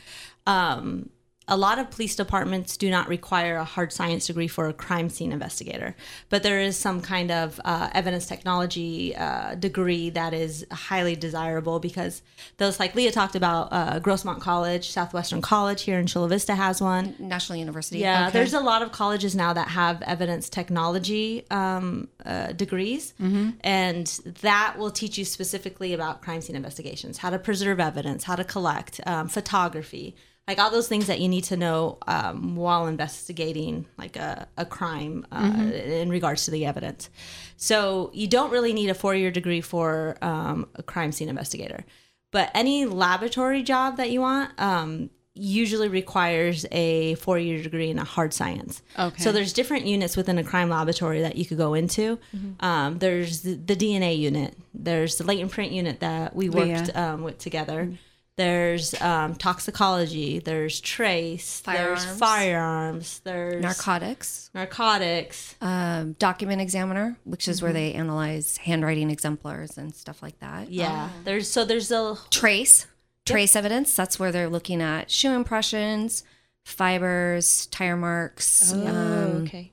um, a lot of police departments do not require a hard science degree for a crime scene investigator, but there is some kind of uh, evidence technology uh, degree that is highly desirable because those, like Leah talked about, uh, Grossmont College, Southwestern College here in Chula Vista has one. National University. Yeah, there's a lot of colleges now that have evidence technology um, uh, degrees, and that will teach you specifically about crime scene investigations, how to preserve evidence, how to collect, um, photography, like all those things that you need to know um, while investigating like a, a crime uh, in regards to the evidence. So you don't really need a four-year degree for um, a crime scene investigator, but any laboratory job that you want. Um, usually requires a four-year degree in a hard science. Okay. So there's different units within a crime laboratory that you could go into. Um, there's the, the DNA unit. There's the latent print unit that we worked um, with together. There's um, toxicology. There's trace. There's Firearms. firearms. There's narcotics, narcotics. um, document examiner, which is where they analyze handwriting exemplars and stuff like that. Yeah. There's so there's a Trace, trace evidence. That's where they're looking at shoe impressions, fibers, tire marks. Oh, um, okay.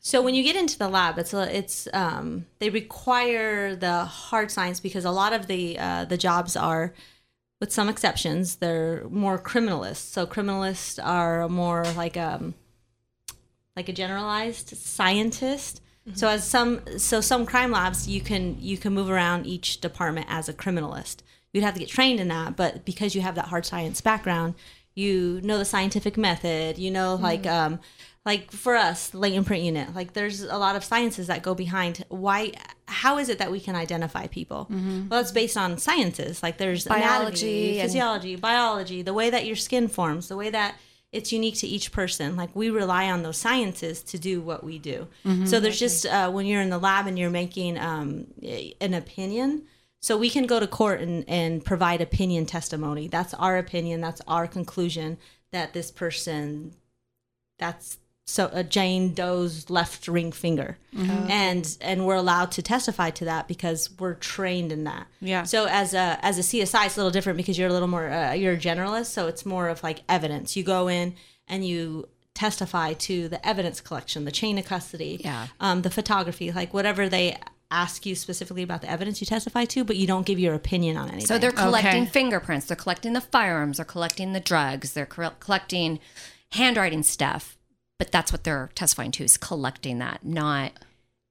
So when you get into the lab, it's a, it's um, they require the hard science because a lot of the uh, the jobs are, with some exceptions, they're more criminalists. So criminalists are more like um like a generalized scientist. So as some so some crime labs you can you can move around each department as a criminalist. You'd have to get trained in that, but because you have that hard science background, you know the scientific method. You know like um like for us the latent print unit like there's a lot of sciences that go behind why how is it that we can identify people? Well it's based on sciences. Like there's Biology anatomy, and- physiology biology the way that your skin forms the way that it's unique to each person. Like we rely on those sciences to do what we do. So there's just uh, when you're in the lab and you're making um, an opinion so we can go to court and, and provide opinion testimony. That's our opinion. That's our conclusion that this person that's so uh, Jane Doe's left ring finger, and and we're allowed to testify to that because we're trained in that. Yeah. So as a as a CSI, it's a little different because you're a little more uh, you're a generalist, so it's more of like evidence. You go in and you testify to the evidence collection, the chain of custody, Yeah. um, the photography, like whatever they ask you specifically about the evidence you testify to, but you don't give your opinion on anything. So they're collecting Okay. fingerprints, they're collecting the firearms, they're collecting the drugs, they're cor- collecting handwriting stuff. But that's what they're testifying to is collecting that, not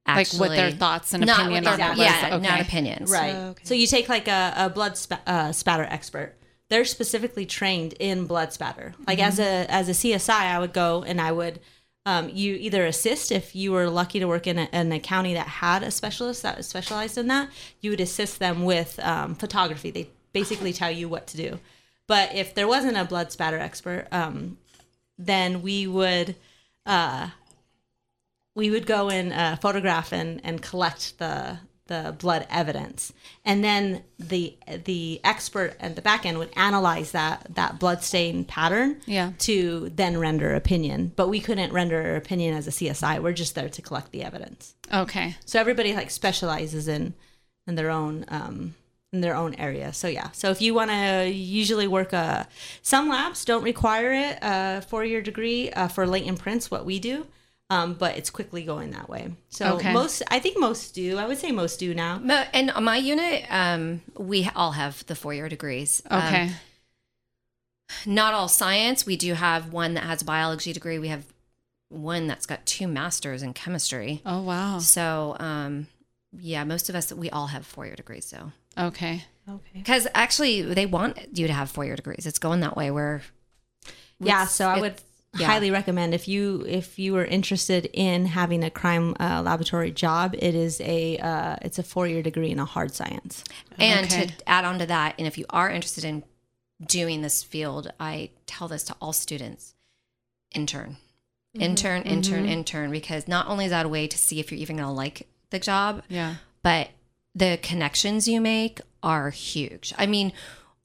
Like actually what their thoughts and opinions are. not opinion what on their- Yeah, was. not opinions. Right. Oh, okay. So you take like a, a blood spa- uh, spatter expert. They're specifically trained in blood spatter. Like as a as a CSI, I would go and I would um, you either assist if you were lucky to work in a, in a county that had a specialist that specialized in that. You would assist them with um, photography. They basically tell you what to do. But if there wasn't a blood spatter expert, um, then we would uh, we would go and uh, photograph and, and collect the the blood evidence, and then the the expert at the back end would analyze that that blood stain pattern Yeah. to then render opinion. But we couldn't render opinion as a CSI. We're just there to collect the evidence. Okay. So everybody like specializes in in their own um, in their own area. So yeah. So if you want to usually work uh, some labs don't require it a four year degree uh, for latent prints. What we do. Um, but it's quickly going that way. So Okay. most, I think most do. I would say most do now. Mo- And on my unit, um, we all have the four year degrees. Um, Okay. not all science. We do have one that has a biology degree. We have one that's got two masters in chemistry. oh wow. So, um, yeah, most of us, we all have four year degrees. So, Okay. Okay. because actually, they want you to have four year degrees. It's going that way where, Yeah. So I would yeah. highly recommend if you if you are interested in having a crime uh, laboratory job, it is a uh, it's a four year degree in a hard science. and Okay. to add on to that, and if you are interested in doing this field, I tell this to all students intern, intern, intern, intern, because not only is that a way to see if you're even going to like the job, Yeah. but the connections you make are huge. I mean,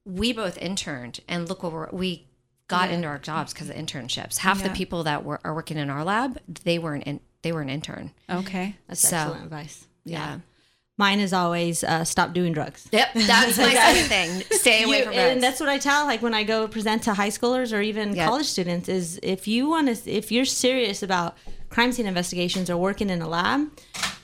we both interned, and look what we're, we got into our jobs because of internships. Half Yeah. the people that were, are working in our lab, they were an in, they were an intern. Okay. That's So- excellent advice. Yeah. Mine is always uh, stop doing drugs. Yep, that's my [LAUGHS] second thing. Stay away You- from drugs. and that's what I tell like when I go present to high schoolers or even Yeah. college students is if you want to if you're serious about crime scene investigations or working in a lab,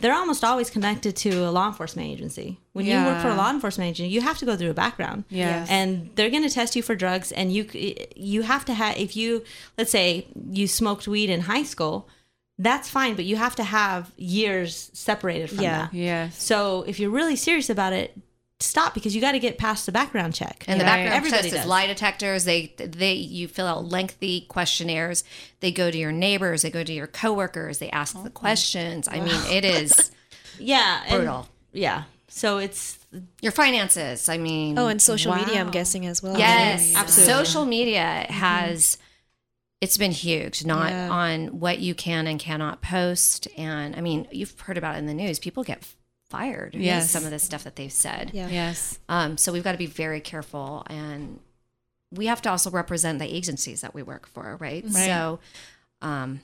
they're almost always connected to a law enforcement agency. When you work for a law enforcement agency, you have to go through a background. Yes. And they're going to test you for drugs and you you have to have if you let's say you smoked weed in high school, that's fine, but you have to have years separated from Yeah. that. Yes. So if you're really serious about it, stop because you got to get past the background check. And the Right. background Everybody test is lie detectors. They they you fill out lengthy questionnaires. They go to your neighbors. They go to your coworkers. They ask Oh. the questions. I mean, it is [LAUGHS] yeah, and- brutal. yeah. So it's Your finances. I mean, Oh, and social media, I'm guessing as well. yes, Absolutely. social media has. Mm-hmm. It's been huge, not Yeah. on what you can and cannot post. And I mean, you've heard about it in the news. People get fired. because Yes. Some of the stuff that they've said. Yeah. Yes. Um, so we've got to be very careful, and we have to also represent the agencies that we work for, right? Right. So, um,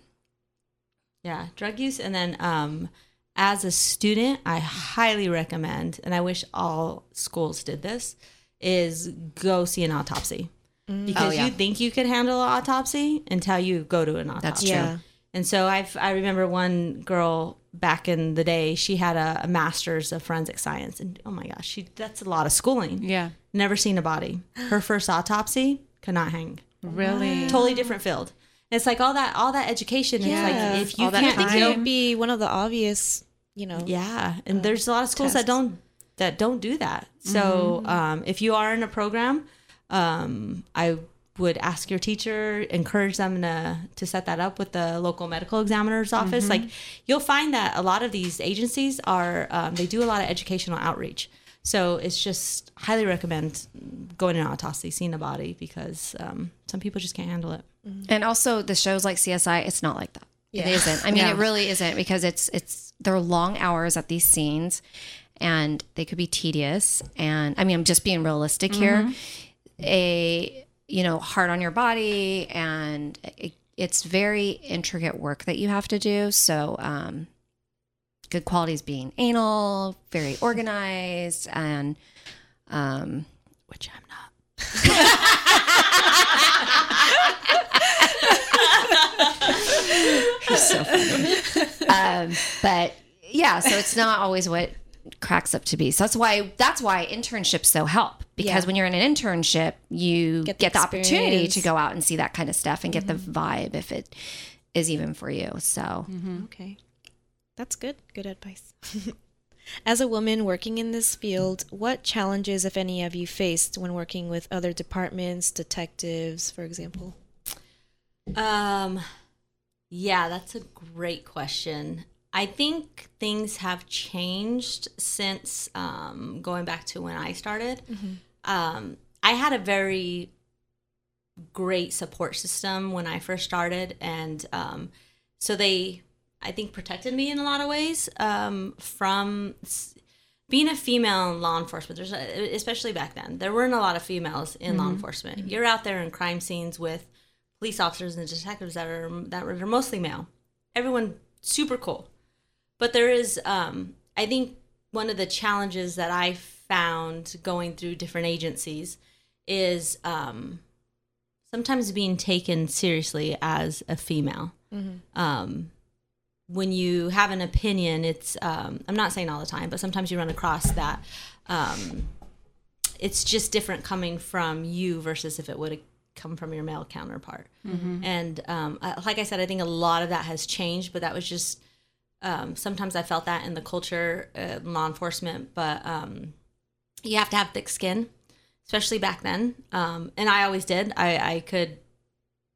yeah, drug use. And then um, as a student, I highly recommend, and I wish all schools did this, is go see an autopsy. Because Oh, yeah. you think you could handle an autopsy until you go to an autopsy. That's true. Yeah. And so I've I remember one girl back in the day. She had a, a master's of forensic science, and oh my gosh, she that's a lot of schooling. Yeah. Never seen a body. Her first autopsy could not hang. Really. Totally different field. And it's like all that all that education. It's like if you All can't I think it time. be one of the obvious, you know. yeah, and there's a lot of schools that don't that don't do that. So um, if you are in a program, um, I would ask your teacher, encourage them to to set that up with the local medical examiner's office. Like you'll find that a lot of these agencies are um, they do a lot of educational outreach. So it's just highly recommend going to an autopsy, seeing a body because um, some people just can't handle it. and also the shows like CSI, it's not like that. It Yeah. isn't. I mean, Yeah. it really isn't because it's it's they're long hours at these scenes, and they could be tedious. And I mean, I'm just being realistic here. A you know hard on your body, and it, it's very intricate work that you have to do. So. um Good qualities being anal, very [LAUGHS] organized, and um, Which I'm not. so funny. um, but yeah, so it's not always what cracks up to be. So that's why that's why internships so help because Yeah. when you're in an internship, you Get get the the, opportunity to go out and see that kind of stuff and get the vibe if it is even for you. So Okay. That's good. Good advice. [LAUGHS] As a woman working in this field, what challenges, if any, have you faced when working with other departments, detectives, for example? Um, yeah, that's a great question. I think things have changed since um, going back to when I started. Um, I had a very great support system when I first started, and um, so they, I think, protected me in a lot of ways um, from being a female in law enforcement. There's a, especially back then, there weren't a lot of females in law enforcement. You're out there in crime scenes with police officers and detectives that are that are mostly male. Everyone super cool, but there is, um, I think, one of the challenges that I found going through different agencies is um, sometimes being taken seriously as a female. Um, when you have an opinion, it's um, I'm not saying all the time, but sometimes you run across that. Um, it's just different coming from you versus if it would have come from your male counterpart. And um, like I said, I think a lot of that has changed, but that was just um, sometimes I felt that in the culture, uh, law enforcement. But um, you have to have thick skin, especially back then. Um, and I always did. I, I could,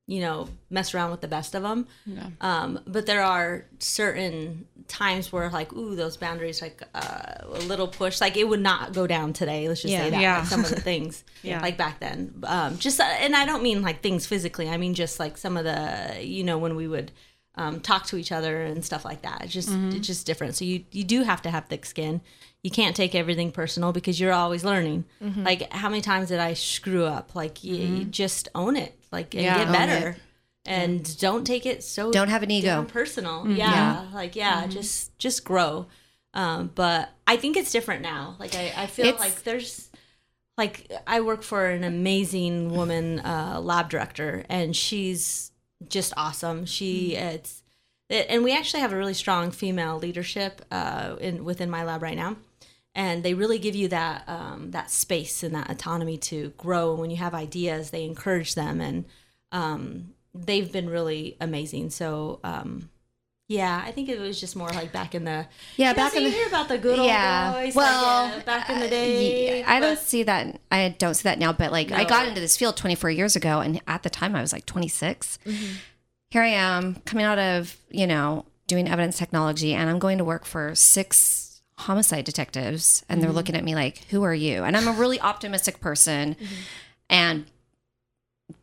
you know, mess around with the best of them. Yeah. Um, but there are certain times where, like, ooh, those boundaries, like uh, a little push, like it would not go down today. Let's just Yeah. say that. Yeah. Like some of the [LAUGHS] things, Yeah. like back then. Um, just, uh, and I don't mean like things physically. I mean just like some of the, you know, when we would um, talk to each other and stuff like that. It's just, it's just different. So you, you do have to have thick skin. You can't take everything personal because you're always learning. Like, how many times did I screw up? Like, you, you just own it. Like, and Yeah. get better. And don't take it so Don't have an ego. personal. Yeah, like yeah, just just grow. Um, but I think it's different now. Like I, I feel It's- like there's like I work for an amazing woman uh, lab director, and she's just awesome. She it's it, and we actually have a really strong female leadership uh, in within my lab right now, and they really give you that um, that space and that autonomy to grow. And when you have ideas, they encourage them, and um, they've been really amazing. So. Um, yeah, I think it was just more like back in the Yeah, You know, back so in the- hear about the good old yeah. boys. well, like, yeah, back in the uh, day. yeah, I don't see that. I don't see that now. But like, I got into this field 24 years ago, and at the time I was like 26. Mm-hmm. Here I am coming out of you know doing evidence technology, and I'm going to work for six homicide detectives, and Mm-hmm. they're looking at me like, "Who are you?" And I'm a really optimistic person, Mm-hmm. and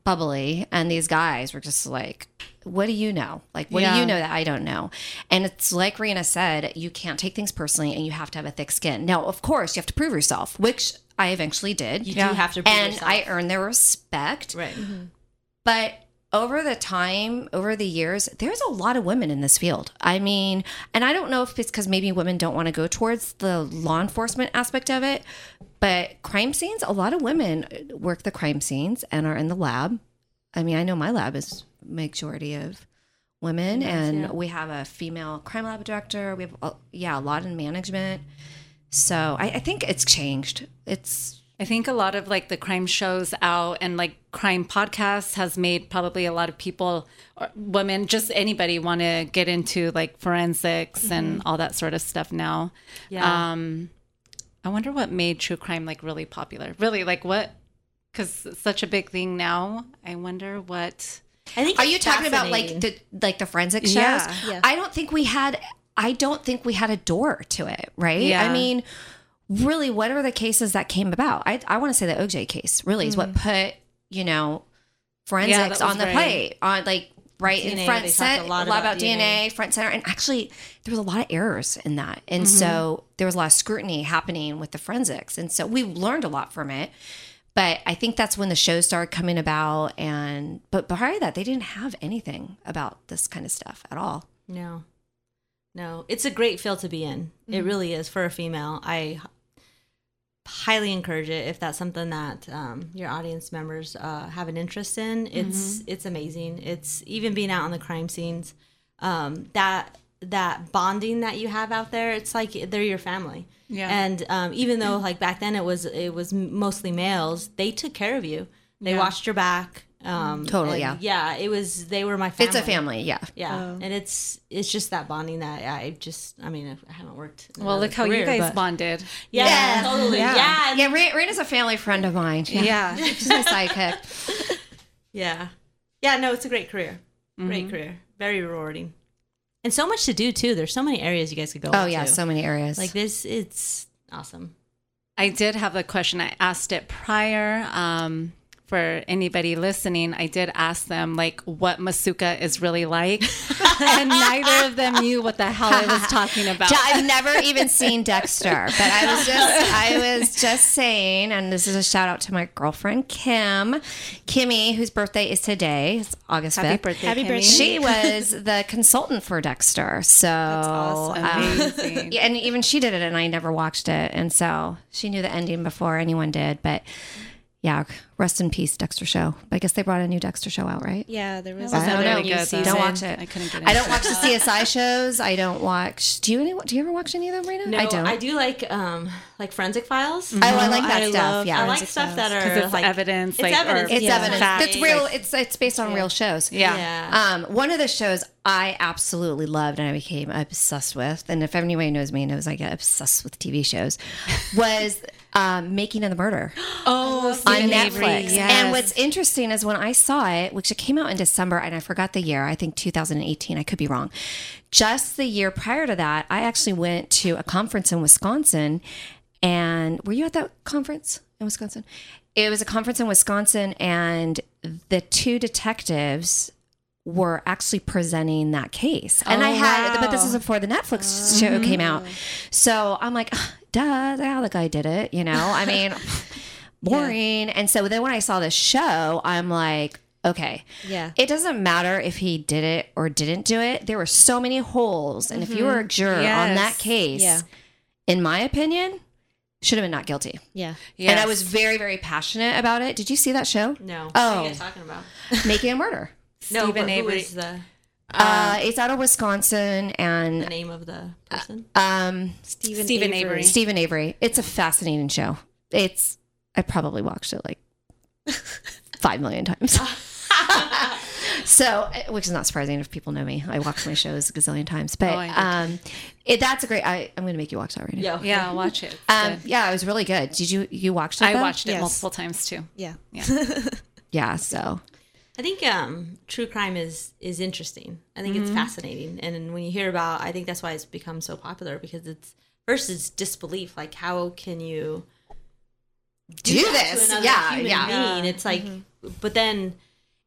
bubbly, and these guys were just like. What do you know? Like, what do you know that I don't know? And it's like Reyna said, you can't take things personally and you have to have a thick skin. Now, of course, you have to prove yourself, which I eventually did. You do have to prove and yourself. I earned their respect. right. But over the time, over the years, there's a lot of women in this field. I mean, and I don't know if it's because maybe women don't want to go towards the law enforcement aspect of it, but crime scenes, a lot of women work the crime scenes and are in the lab. I mean, I know my lab is majority of women, and yeah. we have a female crime lab director. We have, yeah, a lot in management. So I, I think it's changed. It's I think a lot of like the crime shows out and like crime podcasts has made probably a lot of people, or women, just anybody want to get into like forensics and all that sort of stuff now. Yeah. Um, I wonder what made true crime like really popular. Really, like what? Because it's such a big thing now. I wonder what. I think. Are you talking about like the like the forensic shows? Yeah. Yeah. I don't think we had I don't think we had a door to it, right? Yeah. I mean, really what are the cases that came about? I I want to say the OJ case really is what put, you know, forensics was on the very- plate on like right DNA, in front center a a lot about about DNA. front center and actually there was a lot of errors in that and Mm-hmm. so there was a lot of scrutiny happening with the forensics and so we learned a lot from it but I think that's when the show started coming about and but prior to that they didn't have anything about this kind of stuff at all No, no. It's a great field to be in. It really is for a female. I highly encourage it if that's something that um, your audience members uh, have an interest in. It's it's amazing. It's even being out on the crime scenes. Um, that that bonding that you have out there, it's like they're your family. Yeah. And um, even though [CLEARS THROAT] like back then it was it was mostly males, they took care of you. They Yeah. watched your back. Um, Totally, yeah. Yeah, it was. They were my family. it's a family yeah Yeah, Oh. and it's it's just that bonding that I just I mean I haven't worked. Well, another look how you career, guys but- bonded. Yeah, Yeah. totally. Yeah. Yeah, yeah, Yeah, Ra- Reyna's a family friend of mine. Yeah. [LAUGHS] She's my sidekick. yeah. Yeah. No, it's a great career. Mm-hmm. Great career. Very rewarding, and so much to do too. There's so many areas you guys could go. Oh, into. yeah, so many areas. like this, it's awesome. I did have a question. I asked it prior. Um, for anybody listening, I did ask them like what Masuka is really like, [LAUGHS] and neither of them knew what the hell I was talking about. I've never even seen Dexter, but I was just I was just saying, and this is a shout out to my girlfriend Kim, Kimmy, whose birthday is today. It's August Happy fifth. birthday, Happy Kimmy. birthday. She was the consultant for Dexter, so awesome. um, and even she did it, and I never watched it, and so she knew the ending before anyone did. But yeah, rest in peace, Dexter show. But I guess they brought a new Dexter show out, right? Yeah, there was That was I don't really know. good, though. season. Don't watch it. I couldn't get it. I don't watch the CSI shows. I don't watch. Do you any? Do you ever watch any of them, Reyna? No, I don't. I do like um like forensic files. Oh, I like that I stuff. love Yeah, I like forensic stuff that are are 'Cause it's like evidence, It's like, evidence. it's Yeah. evidence. Fact. That's real. It's it's based on real shows. Yeah. Yeah. Um, one of the shows I absolutely loved and I became obsessed with, and if anybody knows me knows I get obsessed with TV shows, was um, Making of the Murder [GASPS] Oh, on Steven Netflix. Yes. And what's interesting is when I saw it, which it came out in December, and I forgot the year, I think 2018, I could be wrong. Just the year prior to that, I actually went to a conference in Wisconsin. And were you at that conference in Wisconsin? It was a conference in Wisconsin, and the two detectives were actually presenting that case. And I Oh, had, but this wow. is before the Netflix show came out. So I'm like, "Ugh, duh, how the guy did it, you know? I [LAUGHS] mean, boring. And so then when I saw this show, I'm like, okay. Yeah. It doesn't matter if he did it or didn't do it. There were so many holes. And if you were a mm-hmm. juror on that case, Yeah. in my opinion, should have been not guilty. Yeah. And I was very, very passionate about it. Did you see that show? No. Oh. What are you oh. guys talking about? Making a Murder. no, Steven but who Avery. is the, Uh, it's out of Wisconsin and the name of the person? um, Steven, Steven Avery. Avery. Steven Avery. It's a fascinating show. It's I probably watched it like [LAUGHS] five million times. [LAUGHS] so, which is not surprising if people know me. I watch my shows a gazillion times. But Oh, I do too. um, it, that's a great. I, I'm going to make you watch that right now. Yeah. Yeah, I'll watch it. Um, yeah, it was really good. Did you you watched it? I though? watched it Yes. multiple times too. Yeah, Yeah. [LAUGHS] Yeah. So I think um, true crime is is interesting. I think it's fascinating, and when you hear about, I think that's why it's become so popular because it's first it's disbelief. Like, how can you do to this? Yeah. Yeah. being? It's like, but then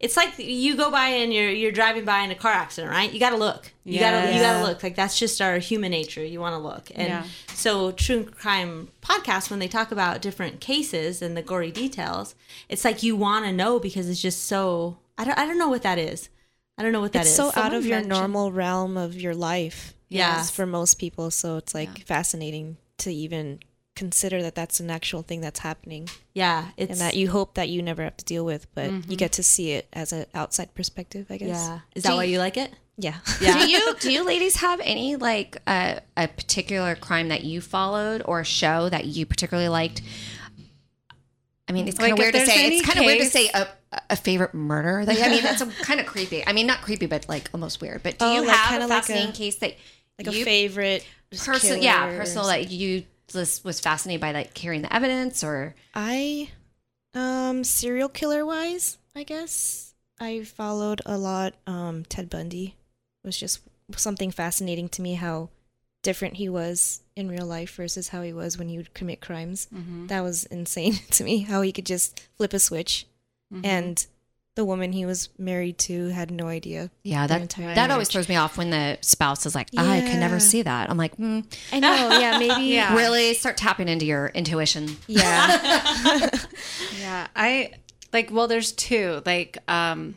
it's like you go by and you're you're driving by in a car accident, right? You got to look. You got to you gotta look. Like that's just our human nature. You want to look, and Yeah. so true crime podcasts when they talk about different cases and the gory details, it's like you want to know because it's just so. I don't I don't know what that is. I don't know what that it's is. so out Someone of your normal realm of your life. Yeah. yes, for most people. So it's like fascinating to even consider that that's an actual thing that's happening yeah, it's and that you hope that you never have to deal with, but you get to see it as an outside perspective, I guess. yeah. Is that Do why you- you like it? Yeah. [LAUGHS] Yeah. do you do you ladies have any like uh, a particular crime that you followed or a show that you particularly liked? I mean, it's kind Like, of weird to say. It's kind of weird to say a, a favorite murder. Like, I mean, that's [LAUGHS] kind of creepy. I mean, not creepy, but like almost weird. But do Oh, you like, have kinda a like fascinating a- case that Like you a favorite person? Yeah, personal that you just was fascinated by, like hearing the evidence or I um serial killer wise, I guess I followed a lot um Ted Bundy. It was just something fascinating to me how different he was in real life versus how he was when he would commit crimes. That was insane [LAUGHS] to me how he could just flip a switch and the woman he was married to had no idea. yeah, their that entire that always throws me off when the spouse is like, I could never see that. I'm like, mm, I know, [LAUGHS] yeah, maybe Yeah. really start tapping into your intuition. yeah. [LAUGHS] Yeah, I like. Well, there's two. Like, um,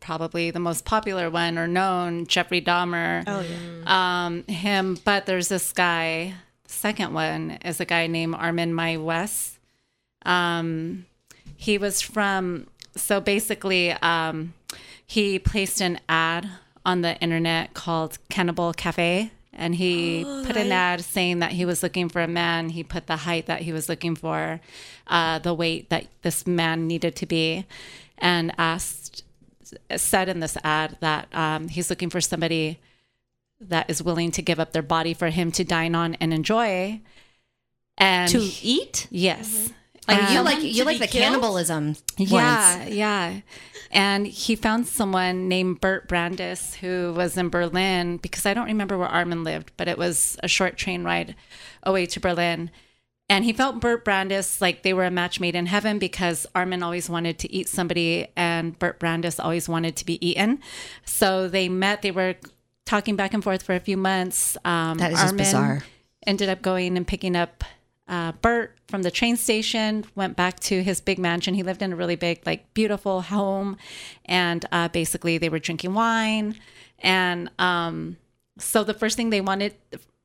probably the most popular one or known, Jeffrey Dahmer. Oh yeah. Um, him. But there's this guy. Second one is a guy named Armin Meiwes. Um, he was from. So basically, um, he placed an ad on the internet called Cannibal Cafe. And he put an ad saying that he was looking for a man. He put the height that he was looking for, uh, the weight that this man needed to be, and asked, said in this ad that um, he's looking for somebody that is willing to give up their body for him to dine on and enjoy. And To eat? yes, Like you like you like the killed? cannibalism. yeah, ones. yeah. And he found someone named Bert Brandes who was in Berlin because I don't remember where Armin lived, but it was a short train ride away to Berlin. And he felt Bert Brandes like they were a match made in heaven because Armin always wanted to eat somebody and Bert Brandes always wanted to be eaten. So they met, they were talking back and forth for a few months. Um, That is just bizarre. ended up going and picking up uh, Bert from the train station, went back to his big mansion. He lived in a really big, like, beautiful home. And uh, basically, they were drinking wine. And um, so the first thing they wanted,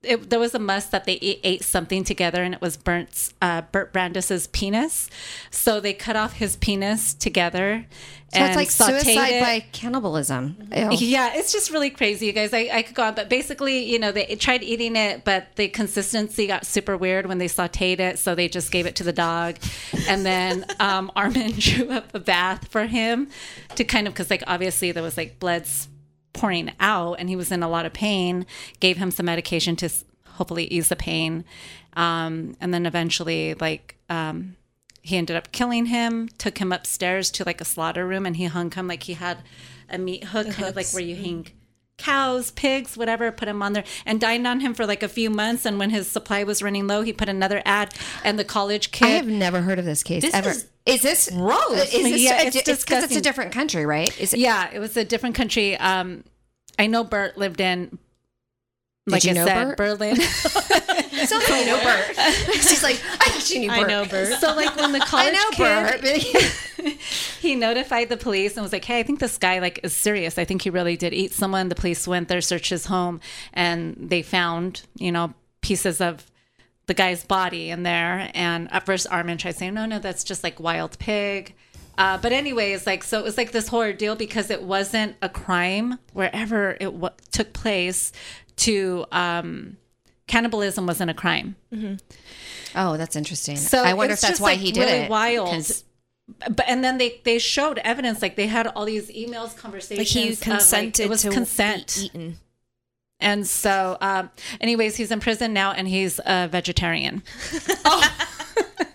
it, there was a must that they ate, ate something together, and it was Bert's, uh, Bert Brandes's penis. So they cut off his penis together. So and it's like suicide it. by cannibalism. Ew. Yeah, it's just really crazy, you guys. I, I could go on, but basically, you know, they tried eating it, but the consistency got super weird when they sauteed it, so they just gave it to the dog. And then [LAUGHS] um, Armin [LAUGHS] drew up a bath for him to kind of, because like obviously there was like blood pouring out, and he was in a lot of pain. Gave him some medication to hopefully ease the pain, um, and then eventually, like. Um, he ended up killing him took him upstairs to like a slaughter room and he hung him like he had a meat hook like where you hang cows pigs whatever put him on there and dined on him for like a few months and when his supply was running low he put another ad and the college kid. I have never heard of this case This ever. is Is, this gross. Is this Yeah, a- it's it's because it's a different country, right? Is it, yeah it was a different country um i know bert lived in like you i know said Bert? berlin [LAUGHS] Sounds like you know Bert. [LAUGHS] She's like, I thought you knew Bert. I know Bert. so like when the [LAUGHS] college I know kid Bert. [LAUGHS] he notified the police and was like, "Hey, I think this guy like is serious. I think he really did eat someone." The police went there, searched his home, and they found, you know, pieces of the guy's body in there. And at first, Armin tried saying, "No, no, that's just like wild pig." Uh, but anyways, like so, it was like this whole ordeal because it wasn't a crime wherever it w- took place. To um, cannibalism wasn't a crime. Oh, that's interesting. So I wonder if that's why like, he did really it. wild. 'cause- But and then they they showed evidence like they had all these emails, conversations. Like he of, like, consented it was to consent. eaten. And so, um, anyways, he's in prison now, and he's a vegetarian. It's [LAUGHS]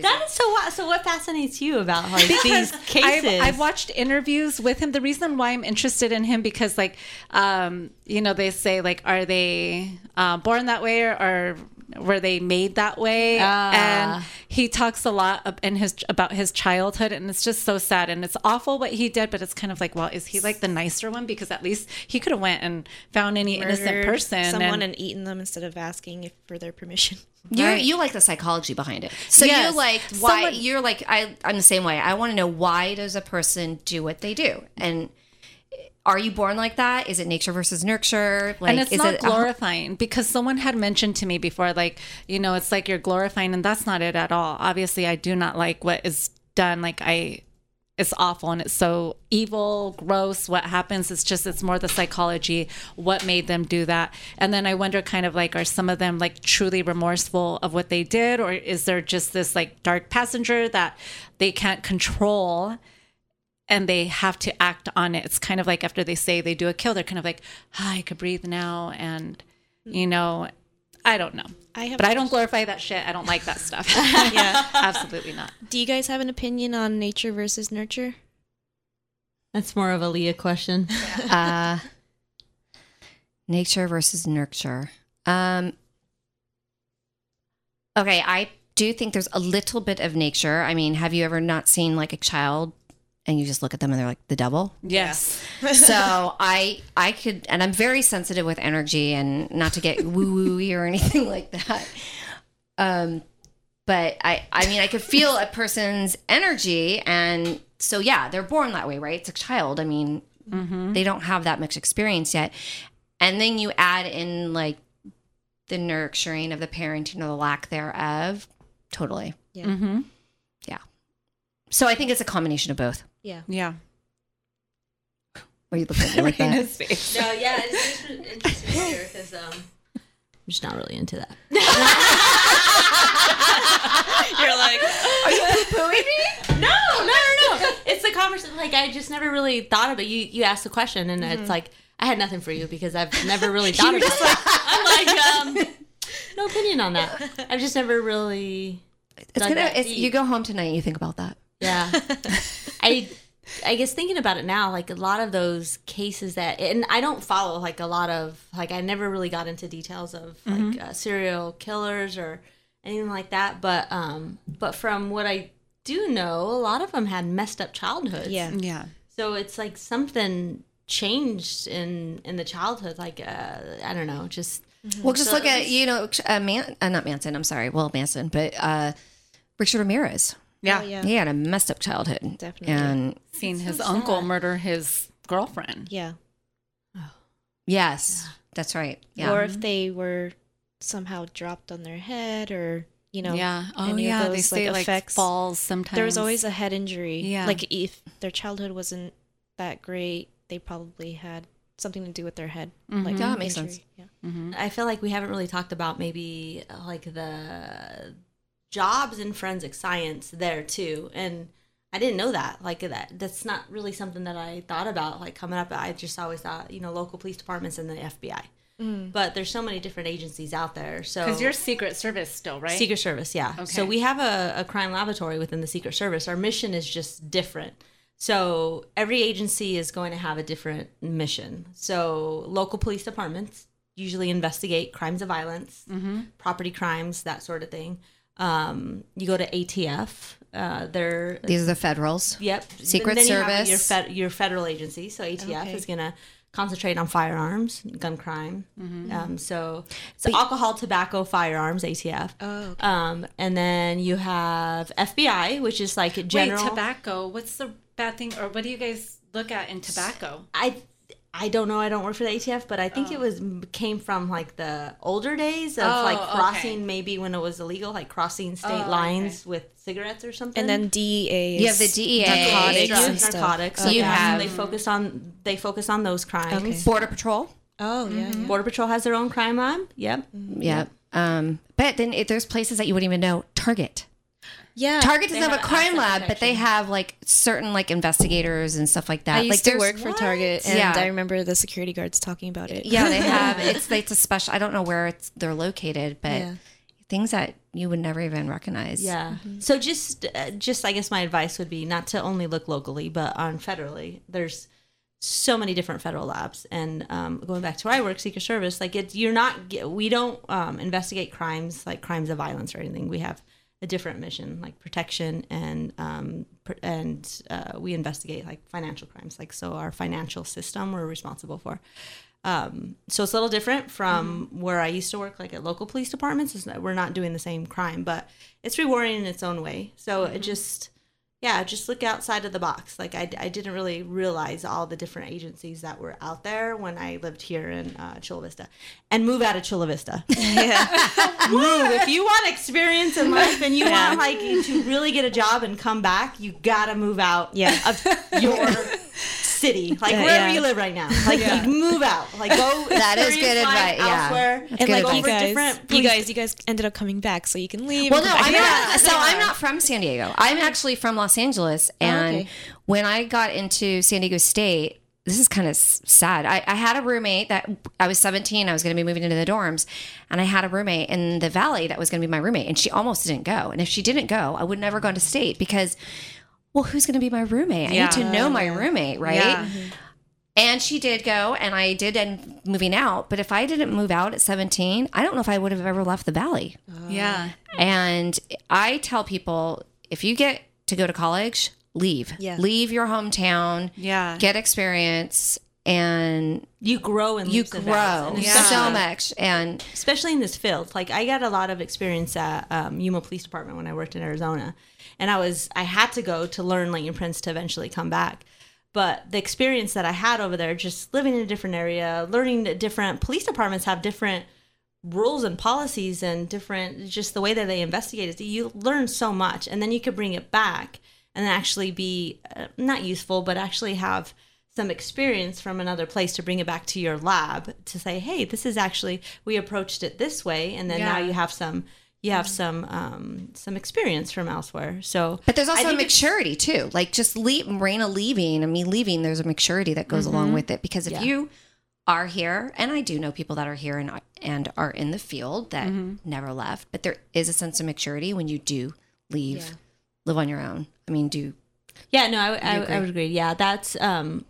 crazy. That is so. wa- So what fascinates you about like these cases? I've, I've watched interviews with him. The reason why I'm interested in him because, like, um, you know, they say like, are they uh, born that way or, or were they made that way? Ah. And he talks a lot in his about his childhood, and it's just so sad and it's awful what he did. But it's kind of like, well, is he like the nicer one? Because at least he could have went and found any innocent person. someone and, and eaten them instead of asking if for their permission. [LAUGHS] You Right. you like the psychology behind it. So Yes. you like why Someone- you're like I I'm the same way. I want to know why does a person do what they do? And are you born like that? Is it nature versus nurture? Like and it's is not it glorifying because someone had mentioned to me before, like, you know, it's like you're glorifying, and that's not it at all. Obviously, I do not like what is done. Like, I, it's awful and it's so evil, gross. What happens? It's just, it's more the psychology, what made them do that. And then I wonder, kind of like, are some of them like truly remorseful of what they did, or is there just this like dark passenger that they can't control? And they have to act on it. It's kind of like after they say they do a kill, they're kind of like, ah, I could breathe now. And, you know, I don't know. I have but I don't glorify that shit. I don't like that stuff. [LAUGHS] yeah. Absolutely not. Do you guys have an opinion on nature versus nurture? That's more of a Leah question. [LAUGHS] uh nature versus nurture. Um Okay, I do think there's a little bit of nature. I mean, have you ever not seen like a child and you just look at them and they're like the devil? Yes. [LAUGHS] so I I could and I'm very sensitive with energy and not to get [LAUGHS] woo woo or anything [LAUGHS] like that. Um but I I mean I could feel a person's energy and so yeah, they're born that way, right? It's a child. I mean, they don't have that much experience yet. And then you add in like the nurturing of the parenting or the lack thereof. Totally. Mm-hmm. Yeah. So I think it's a combination of both. Yeah. Yeah. What are you looking at me like that? His face. No, yeah, it's just [LAUGHS] interesting to because um, I'm just not really into that. [LAUGHS] You're like, Are you poo-pooing me? No, no, no, no. It's the conversation. Like I just never really thought of it. You you asked the question, and it's like I had nothing for you because I've never [LAUGHS] really thought of it. I'm like, um, no opinion on that. I've just never really. It's gonna. It's, you go home tonight and you think about that. Yeah. [LAUGHS] I I guess thinking about it now, like a lot of those cases that, and I don't follow like a lot of like I never really got into details of like uh, serial killers or anything like that. But um, but from what I do know, a lot of them had messed up childhoods. yeah. Yeah. So it's like something changed in in the childhood. Like uh, I don't know, just Well, just So look at you know, uh, Man, uh, not Manson. I'm sorry, well Manson, but uh, Richard Ramirez. Yeah. Oh, yeah. He had a messed up childhood, Definitely. And Seen his so uncle sad. murder his girlfriend. Yeah. yes, that's right. Yeah, Or if mm-hmm. they were somehow dropped on their head or, you know, Yeah. Oh, any of yeah. they say like, like, effects. falls sometimes. there was always a head injury. Yeah. Like if their childhood wasn't that great, they probably had something to do with their head. Like Yeah, that makes injury. sense. Yeah. Mm-hmm. I feel like we haven't really talked about maybe like the jobs in forensic science there too. And I didn't know that. Like that that's not really something that I thought about like coming up. I just always thought, you know, local police departments and the FBI. Mm. But there's so many different agencies out there. So Because you're Secret Service still, right? Secret Service, yeah. So we have a, a crime laboratory within the Secret Service. Our mission is just different. So every agency is going to have a different mission. So local police departments usually investigate crimes of violence, mm-hmm. property crimes, that sort of thing. Um, you go to ATF. Uh, they're these are the federals. Yep. Secret then you Service. your, fed, your federal agency. So ATF Okay. is going to concentrate on firearms, gun crime. Mm-hmm. Um, so it's alcohol, tobacco, firearms, ATF. Oh, Um, and then you have FBI, which is like general. Wait, tobacco. What's the bad thing, or what do you guys look at in tobacco? I I don't know. I don't work for the ATF, but I think it was came from like the older days of Oh, like okay. crossing, maybe when it was illegal, like crossing state Oh, lines with cigarettes or something. And then DEA. You have the DEA, narcotics drugs, and stuff. narcotics. You yeah, have- they focus on they focus on those crimes. Okay. Border Patrol. Oh yeah, yeah. Border Patrol has their own crime lab. Yep. Yep. Um, but then it, there's places that you wouldn't even know. Target. Yeah. Target doesn't They have a crime asset lab, but they have like certain like investigators and stuff like that. I used like to work for Target, and Yeah. I remember the security guards talking about it. Yeah, they [LAUGHS] have. It's it's a special. I don't know where it's they're located, but Yeah. things that you would never even recognize. Yeah. So just uh, just I guess my advice would be not to only look locally, but on federally. There's so many different federal labs, and um, going back to where I work, Secret Service, like it's you're not we don't um, investigate crimes like crimes of violence or anything. We have a different mission, like protection, and um, pr- and uh, we investigate like financial crimes. Like so, our financial system we're responsible for. Um, so it's a little different from where I used to work, like at local police departments. Not, we're not doing the same crime, but it's rewarding in its own way. So it just, yeah, just look outside of the box. Like I, I didn't really realize all the different agencies that were out there when I lived here in uh, Chula Vista, and move out of Chula Vista. [LAUGHS] Yeah. [LAUGHS] move if you want experience in life and you want like to really get a job and come back. You gotta move out Yeah. of your [LAUGHS] city, [LAUGHS] like Yeah, wherever yeah. you live right now. [LAUGHS] Like you move out, like go. [LAUGHS] That is good advice, yeah. Elsewhere, That's And like advice. you guys, different you guys, you guys ended up coming back, so you can leave. Well, no, I'm not. So I'm not from San Diego. Oh, I'm actually from Los Angeles, oh, and okay. when I got into San Diego State, this is kind of sad. I, I had a roommate that I was 17. I was going to be moving into the dorms, and I had a roommate in the valley that was going to be my roommate, and she almost didn't go. And if she didn't go, I would never gone to state because, well, who's going to be my roommate? I need to know my roommate, right? Yeah. And she did go, and I did end moving out. But if I didn't move out at 17, I don't know if I would have ever left the valley. Yeah. And I tell people if you get to go to college, leave. Yeah. Leave your hometown, Yeah. get experience, and you grow and you leaps and bounds. grow And Yeah. so much. And especially in this field. Like I got a lot of experience at um, Yuma Police Department when I worked in Arizona, and I was I had to go to learn latent prints to eventually come back. But the experience that I had over there, just living in a different area, learning that different police departments have different rules and policies and different just the way that they investigate it. You learn so much, and then you could bring it back and actually be uh, not useful, but actually have some experience from another place to bring it back to your lab to say, hey, this is actually we approached it this way, and then now you have some you have some um, some experience from elsewhere. So, but there's also a maturity too. Like just leave Marina leaving and me leaving, there's a maturity that goes along with it. Because if Yeah. you are here, and I do know people that are here and and are in the field that never left, but there is a sense of maturity when you do leave, Yeah. live on your own. I mean, do Yeah, no, I, I. I would agree. Yeah, that's um,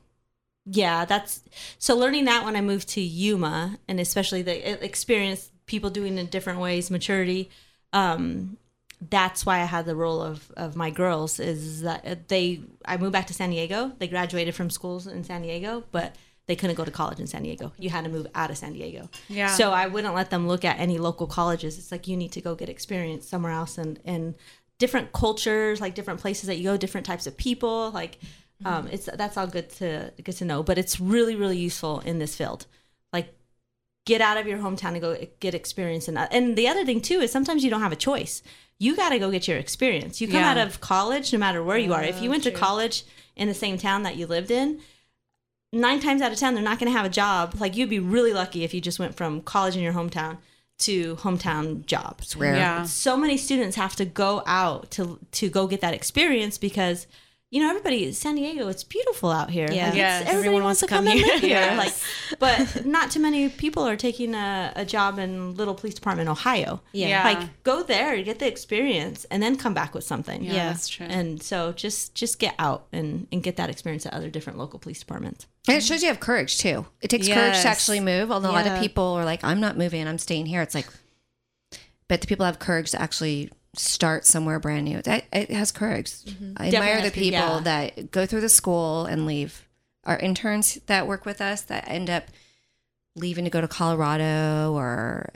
yeah, that's so learning that when I moved to Yuma, and especially the e- experience people doing it in different ways, maturity. Um, that's why I had the role of of my girls is that they I moved back to San Diego. They graduated from schools in San Diego, but they couldn't go to college in San Diego. You had to move out of San Diego. Yeah. So I wouldn't let them look at any local colleges. It's like you need to go get experience somewhere else and and different cultures, like different places that you go, different types of people. Like um, it's that's all good to good to know. But it's really really useful in this field. Like get out of your hometown and go get experience. And and the other thing too is sometimes you don't have a choice. You got to go get your experience. You come Yeah. out of college, no matter where you are. If you oh, went to college in the same town that you lived in, nine times out of ten they're not going to have a job. Like you'd be really lucky if you just went from college in your hometown to hometown job. it's rare. Yeah. So many students have to go out to to go get that experience because you know everybody San Diego it's beautiful out here. Yeah. Like, Yes. everybody Everyone wants to wants to come, come and here. live here. Yes. Like, but [LAUGHS] not too many people are taking a, a job in Little Police Department, Ohio. Yeah. Yeah. Like go there, get the experience, and then come back with something. Yeah, Yeah. that's true. And so just just get out and, and get that experience at other different local police departments. And it shows you have courage too. It takes courage to actually move. Although a lot of people are like, I'm not moving, I'm staying here. It's like, but the people have courage to actually start somewhere brand new. That it has courage. I Definitely admire the people yeah. that go through the school and leave. Our interns that work with us that end up leaving to go to Colorado or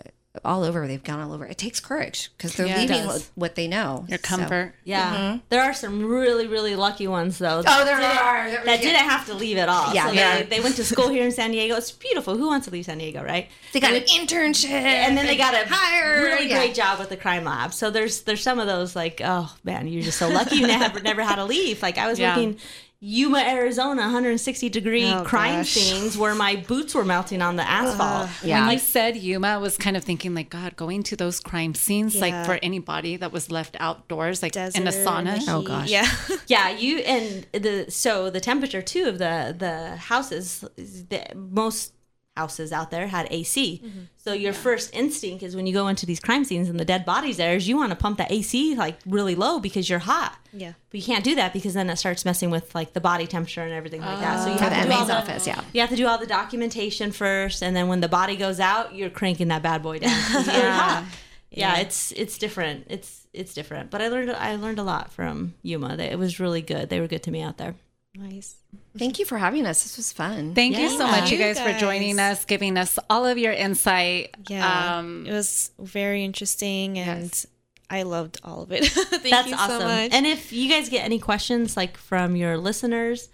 all over. They've gone all over. It takes courage because they're Yeah, leaving what they know. Your So- comfort. Yeah, there are some really, really lucky ones though. Mm-hmm. Oh, there are. There- that didn't have to leave at all. Yeah, so they, they went to school here in San Diego. It's beautiful. Who wants to leave San Diego, right? They got an internship, and then they got a hire. really yeah. great job with the crime lab. So there's there's some of those like, oh man, you're just so lucky you [LAUGHS] never never had to leave. Like I was Yeah. working Yuma, Arizona, 160 degree Oh, crime gosh. scenes where my boots were melting on the asphalt. Yeah. When you said Yuma, I was kind of thinking like, God, going to those crime scenes, like Yeah. for anybody that was left outdoors, like in a sauna. the Oh, heat. gosh. Yeah. [LAUGHS] Yeah, you and the so the temperature too of the the houses, the, most houses out there had AC. Mm-hmm. So your first instinct is when you go into these crime scenes and the dead bodies there is you want to pump that AC like really low because you're hot. Yeah. But you can't do that because then it starts messing with like the body temperature and everything like that. So you For have the to do all MA's the, yeah. You have to do all the documentation first, and then when the body goes out, you're cranking that bad boy down. you're [LAUGHS] hot. Yeah, it's it's different. It's it's different. But I learned I learned a lot from Yuma. It was really good. They were good to me out there. Nice. Thank you for having us. This was fun. Thank you so much, you You guys, for joining us, giving us all of your insight. Yeah. Um, it was very interesting and Yes. I loved all of it. [LAUGHS] Thank That's you awesome. so much. And if you guys get any questions like from your listeners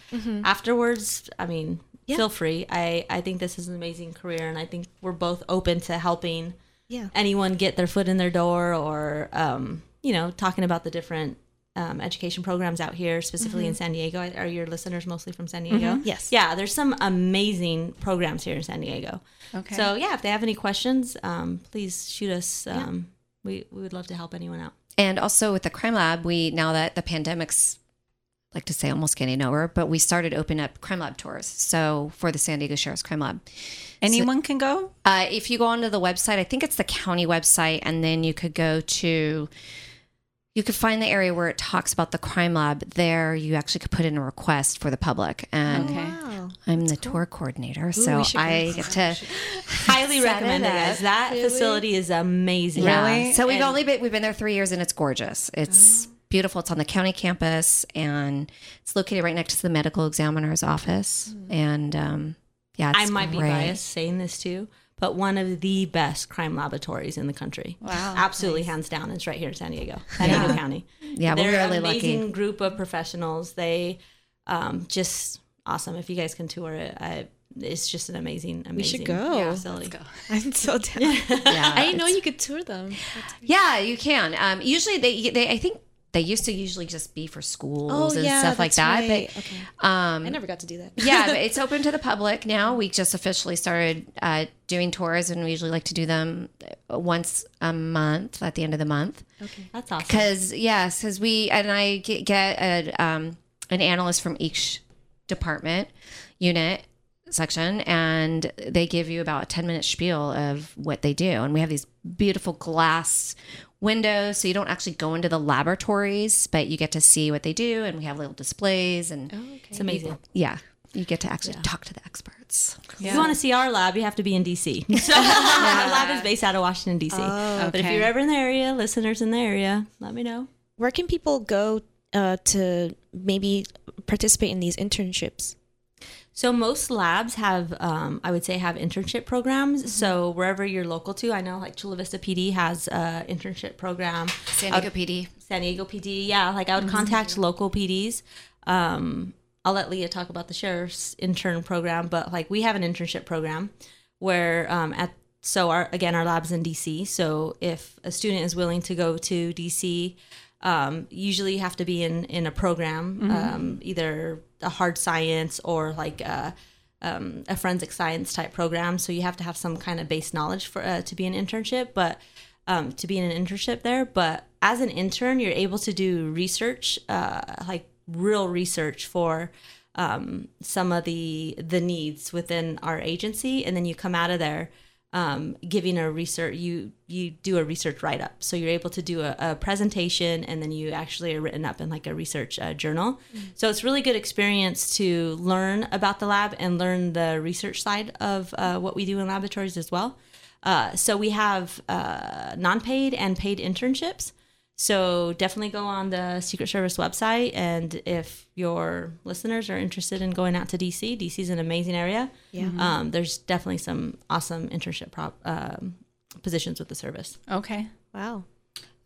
afterwards, I mean, Yeah. feel free. I I think this is an amazing career, and I think we're both open to helping yeah. anyone get their foot in their door or um, you know talking about the different um, education programs out here specifically in san diego are your listeners mostly from san diego Yes. yeah there's some amazing programs here in san diego Okay. so yeah if they have any questions um, please shoot us um, we, we would love to help anyone out And also with the crime lab, we now that the pandemic's like to say almost getting over, but we started opening up crime lab tours. So for the San Diego Sheriff's Crime Lab, anyone can go. uh, if you go onto the website, I think it's the county website, and then you could go to. You could find the area where it talks about the crime lab. There, you actually could put in a request for the public, and Okay. Wow. I'm the tour coordinator, so we should go. I get to [LAUGHS] highly recommend it it guys up. that facility is amazing Really? So we've And- only been we've been there three years, and it's gorgeous. It's beautiful. It's on the county campus, and it's located right next to the medical examiner's office. And um, yeah, it's i might be great. biased saying this too but one of the best crime laboratories in the country Wow, absolutely hands down it's right here in san diego san diego county Yeah, we're They're really an amazing group of professionals. They um, just awesome. If you guys can tour it, I, it's just an amazing, amazing. We should go. facility. [LAUGHS] I'm so down. Yeah, [LAUGHS] I didn't know you could tour them. Yeah, you can. Um, usually they they I think they used to usually just be for schools Oh, and yeah, stuff like that. right. But Okay. um, I never got to do that. yeah, but [LAUGHS] it's open to the public now. We just officially started uh, doing tours, and we usually like to do them once a month at the end of the month. Okay. That's awesome. Because yes, because we and I get, get a, um, an analyst from each department unit section, and they give you about a ten minute spiel of what they do, and we have these beautiful glass windows, so you don't actually go into the laboratories, but you get to see what they do, and we have little displays, and It's amazing. yeah, you get to actually talk to the experts. If you want to see our lab, you have to be in DC. [LAUGHS] So [LAUGHS] our lab is based out of Washington DC. But if you're ever in the area, listeners in the area, let me know. Where can people go uh, to maybe participate in these internships? So most labs have, um, I would say, have internship programs. So wherever you're local to, I know like Chula Vista PD has an internship program. San Diego PD. San Diego PD. Yeah, like I would contact local PDs. Um, I'll let Leah talk about the sheriff's intern program, but like we have an internship program where um, at so our again our lab's in DC. So if a student is willing to go to DC, um, usually you have to be in in a program, um, either a hard science or like a, um, a forensic science type program. So you have to have some kind of base knowledge for uh, to be an internship, but um, to be in an internship there. But as an intern, you're able to do research, uh, like real research for um, some of the the needs within our agency, and then you come out of there um, giving a research. You you do a research write up, so you're able to do a, a presentation, and then you actually are written up in like a research uh, journal. So it's really good experience to learn about the lab and learn the research side of uh, what we do in laboratories as well. Uh, so we have uh, non-paid and paid internships. So definitely go on the Secret Service website, and if your listeners are interested in going out to DC, DC is an amazing area. Yeah. Um, there's definitely some awesome internship prop, um, positions with the service. Okay. Wow.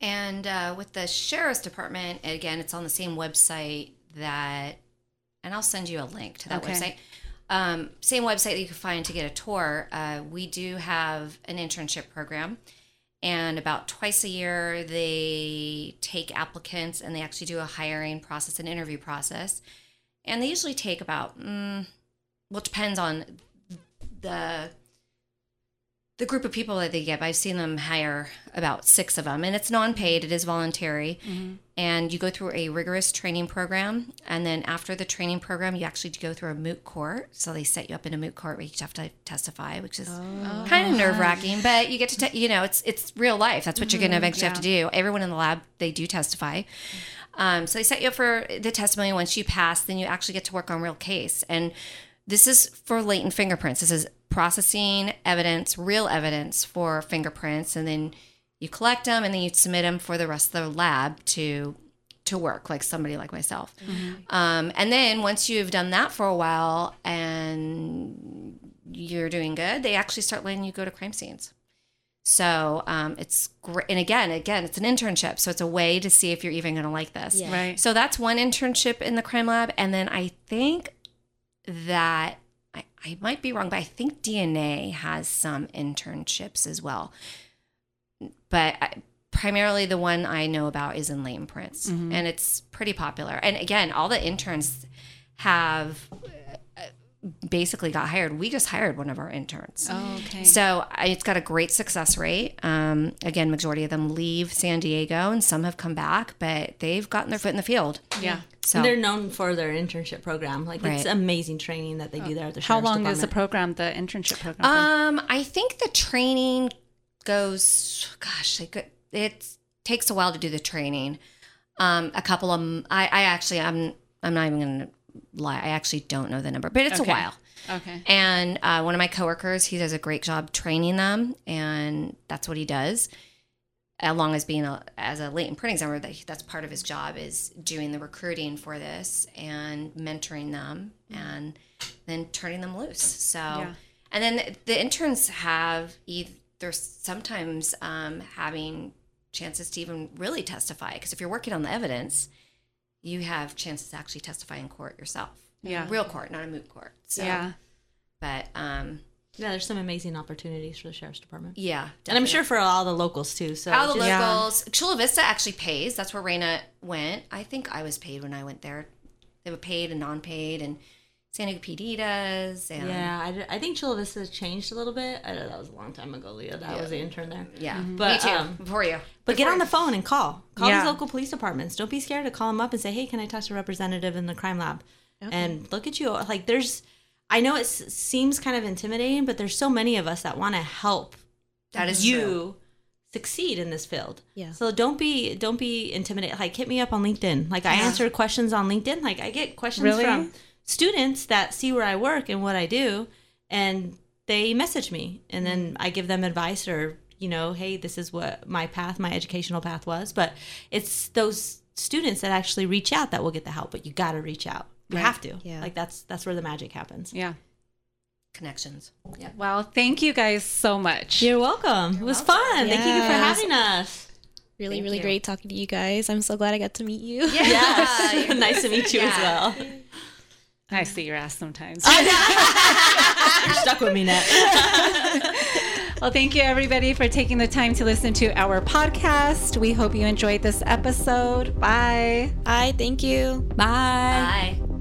And uh, with the sheriff's department, again, it's on the same website that, and I'll send you a link to that Okay. website. Um, same website that you can find to get a tour. Uh, we do have an internship program, and about twice a year they take applicants and they actually do a hiring process, an interview process, and they usually take about, mm, well, it depends on the the group of people that they give. I've seen them hire about six of them, and it's non-paid. It is voluntary, and you go through a rigorous training program. And then after the training program, you actually go through a moot court. So they set you up in a moot court where you have to testify, which is kind of nerve-wracking. But you get to, te- you know, it's it's real life. That's what you're going to eventually have to do. Everyone in the lab they do testify. Um, so they set you up for the testimony. Once you pass, then you actually get to work on real case. And this is for latent fingerprints. This is processing evidence, real evidence for fingerprints, and then you collect them and then you submit them for the rest of the lab to to work, like somebody like myself. Um, and then once you've done that for a while and you're doing good, they actually start letting you go to crime scenes. So um, it's great. And again, again, it's an internship. So it's a way to see if you're even going to like this. Yeah. Right. So that's one internship in the crime lab. And then I think that I, I might be wrong, but I think DNA has some internships as well. But I, primarily the one I know about is in latent prints, and it's pretty popular. And again, all the interns have uh, basically got hired. We just hired one of our interns. Oh, okay. So it's got a great success rate. Um, again, majority of them leave San Diego, and some have come back, but they've gotten their foot in the field. yeah. So And they're known for their internship program. Like it's amazing training that they do there at the How sheriff's long is the program, the internship program? Um, I think the training goes. Gosh, it, it takes a while to do the training. Um, a couple of, I, I actually, I'm, I'm not even gonna lie. I actually don't know the number, but it's Okay. a while. okay. And uh, one of my coworkers, he does a great job training them, and that's what he does. Along as being a as a latent print examiner, that he- that's part of his job is doing the recruiting for this and mentoring them, and then turning them loose. So, Yeah. and then the, the interns have either sometimes um, having chances to even really testify because if you're working on the evidence, you have chances to actually testify in court yourself. Yeah. real court, not a moot court. So, yeah. but um, Yeah, there's some amazing opportunities for the sheriff's department. yeah, And I'm sure for all the locals too. So all the just- Yeah. locals. Chula Vista actually pays. That's where Reyna went. I think I was paid when I went there. They were paid and non-paid, and San Diego does. And Yeah, I think Chula Vista has changed a little bit. I know that was a long time ago, Leah. That was the intern there. yeah, But, me too. um, before you, But get on the phone and call. Call Yeah. these local police departments. Don't be scared to call them up and say, "Hey, can I talk to a representative in the crime lab?" And look at you. Like there's, I know it s- seems kind of intimidating, but there's so many of us that want to help. That is you true. succeed in this field. Yeah. So don't be don't be intimidated. Like hit me up on LinkedIn. Like I answer questions on LinkedIn. Like I get questions Really? from students that see where I work and what I do, and they message me, and then I give them advice or you know, hey, this is what my path, my educational path was. But it's those students that actually reach out that will get the help. But you got to reach out. You Right. have to. Yeah. Like that's that's where the magic happens. Yeah. connections. Yeah. Well, thank you guys so much. You're welcome. it was fun. Thank you for having us. Really, Thank really you. great talking to you guys. I'm so glad I got to meet you. Yeah. [LAUGHS] [LAUGHS] nice to meet you as Yeah. well. I see your ass sometimes. [LAUGHS] You're stuck with me, Net. [LAUGHS] Well, thank you everybody for taking the time to listen to our podcast. We hope you enjoyed this episode. Bye. Bye. thank you. Bye. Bye.